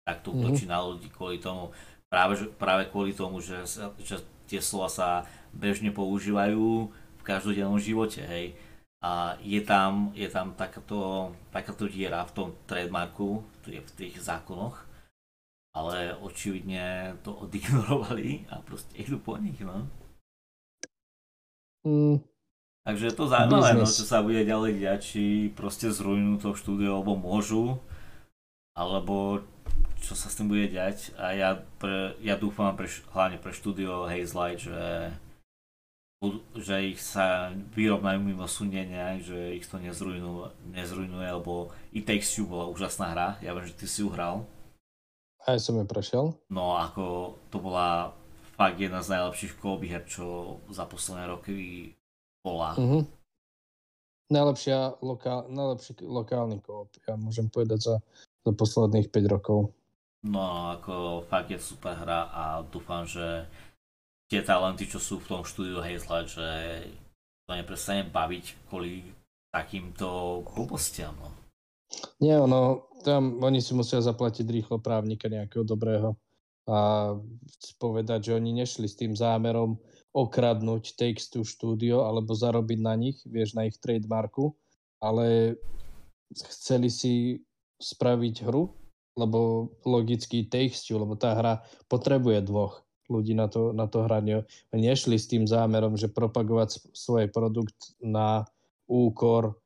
takto mhm. útočí mm-hmm. na ľudí kvôli tomu, práve, práve kvôli tomu, že, že tie slova sa bežne používajú v každodennom živote, hej. A je tam, je tam takáto, takáto diera v tom trademarku, v tých zákonoch, ale očividne to odignorovali a proste idú po nich, no. Mm. Takže je to zaujímavé, no, čo sa bude ďalej diať, či proste zrujnú to štúdio, alebo môžu, alebo čo sa s tým bude diať. A ja, pre, ja dúfam pre, hlavne pre štúdio Hazelight, že, že ich sa vyrovnajú mimo sunenia, že ich to nezrujnuje, nezrujnuje, lebo It Takes Two bola úžasná hra, ja viem, že ty si ju hral. Aj som ju prešiel. No ako to bola fakt jedna z najlepších kooby her, čo za posledné roky bola. Mm-hmm. Najlepšia lokál, najlepší lokálny koop, ja môžem povedať za, za posledných 5 rokov. No ako fakt je super hra a dúfam, že tie talenty, čo sú v tom štúdiu Hazelight, že to neprestane baviť kvôli takýmto blbostiam. No. Nie, ono, tam oni si musia zaplatiť rýchlo právnika nejakého dobrého a povedať, že oni nešli s tým zámerom okradnúť Two štúdio alebo zarobiť na nich, vieš, na ich trademarku, ale chceli si spraviť hru, lebo logicky Takes lebo tá hra potrebuje dvoch ľudí na to, na to hranie. Nešli s tým zámerom, že propagovať svoj produkt na úkor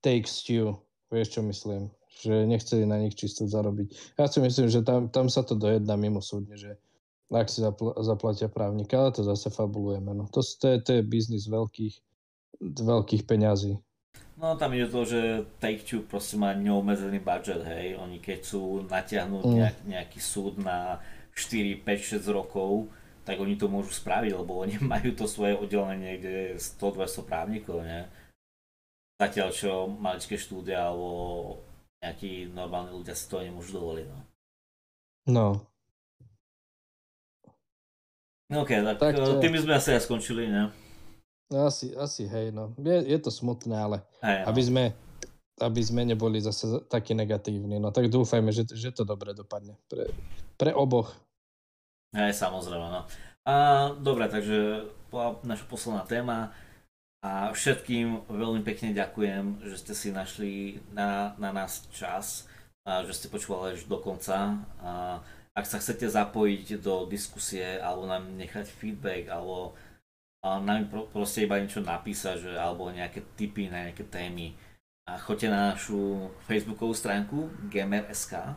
Two. Vieš, čo myslím? Že nechceli na nich čisto zarobiť. Ja si myslím, že tam, tam sa to dojedná mimo súdne, že ak si zapl- zaplatia právnika, ale to zase fabulujeme. No. To, to, je, to je biznis veľkých, veľkých peňazí. No tam je to, že Take-Two proste má neobmedzený budget, hej. Oni keď sú natiahnuť mm. nejak, nejaký súd na 4, 5, 6 rokov, tak oni to môžu spraviť, lebo oni majú to svoje oddelenie, kde je 100-200 právnikov, ne? Zatiaľ čo maličké štúdia alebo nejakí normálni ľudia si to nemôžu dovoliť, no. No. no OK, tak, tak to... tým sme asi aj skončili, ne? No asi, asi hej, no. Je, je to smutné, ale hej, no. aby, sme, aby sme neboli zase takí negatívni, no tak dúfajme, že, že to dobre dopadne pre, pre oboch. Hej, samozrejme, no. A, dobre, takže bola naša posledná téma a všetkým veľmi pekne ďakujem, že ste si našli na, na nás čas, a že ste počúvali až do konca. A, ak sa chcete zapojiť do diskusie alebo nám nechať feedback alebo a nám proste iba niečo napísať, že, alebo nejaké tipy na nejaké témy. A choďte na našu facebookovú stránku gamer.sk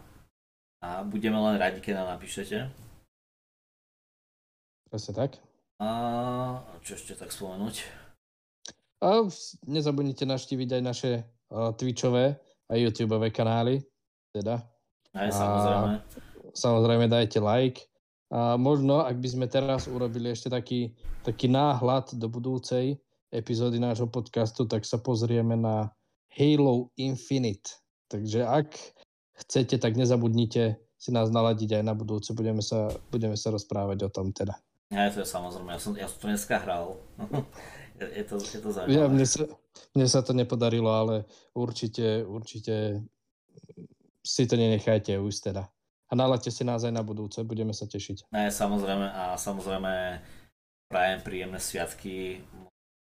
a budeme len radi, keď nám napíšete. Presne tak. A čo ešte tak spomenúť? A nezabudnite naštíviť aj naše uh, Twitchové a YouTubeové kanály. Teda. Aj samozrejme. A, samozrejme dajte like a možno, ak by sme teraz urobili ešte taký, taký náhľad do budúcej epizódy nášho podcastu, tak sa pozrieme na Halo Infinite. Takže ak chcete, tak nezabudnite si nás naladiť aj na budúce. Budeme sa, budeme sa rozprávať o tom teda. Ja, to je samozrejme. Ja som, ja som to dneska hral. je, to, je to zaujímavé. Ja, mne, sa, mne sa to nepodarilo, ale určite, určite si to nenechajte už teda a nalete si nás aj na budúce, budeme sa tešiť. Ne, samozrejme a samozrejme prajem príjemné sviatky,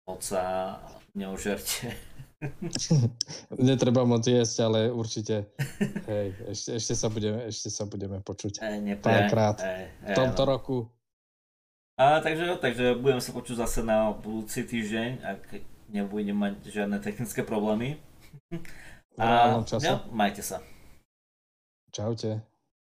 moc sa neužerte. Netreba moc jesť, ale určite hej, ešte, ešte, sa budeme, ešte sa budeme počuť e, párkrát v tomto no. roku. A, takže, takže budeme sa počuť zase na budúci týždeň, ak nebudeme mať žiadne technické problémy. A, čase. majte sa. Čaute.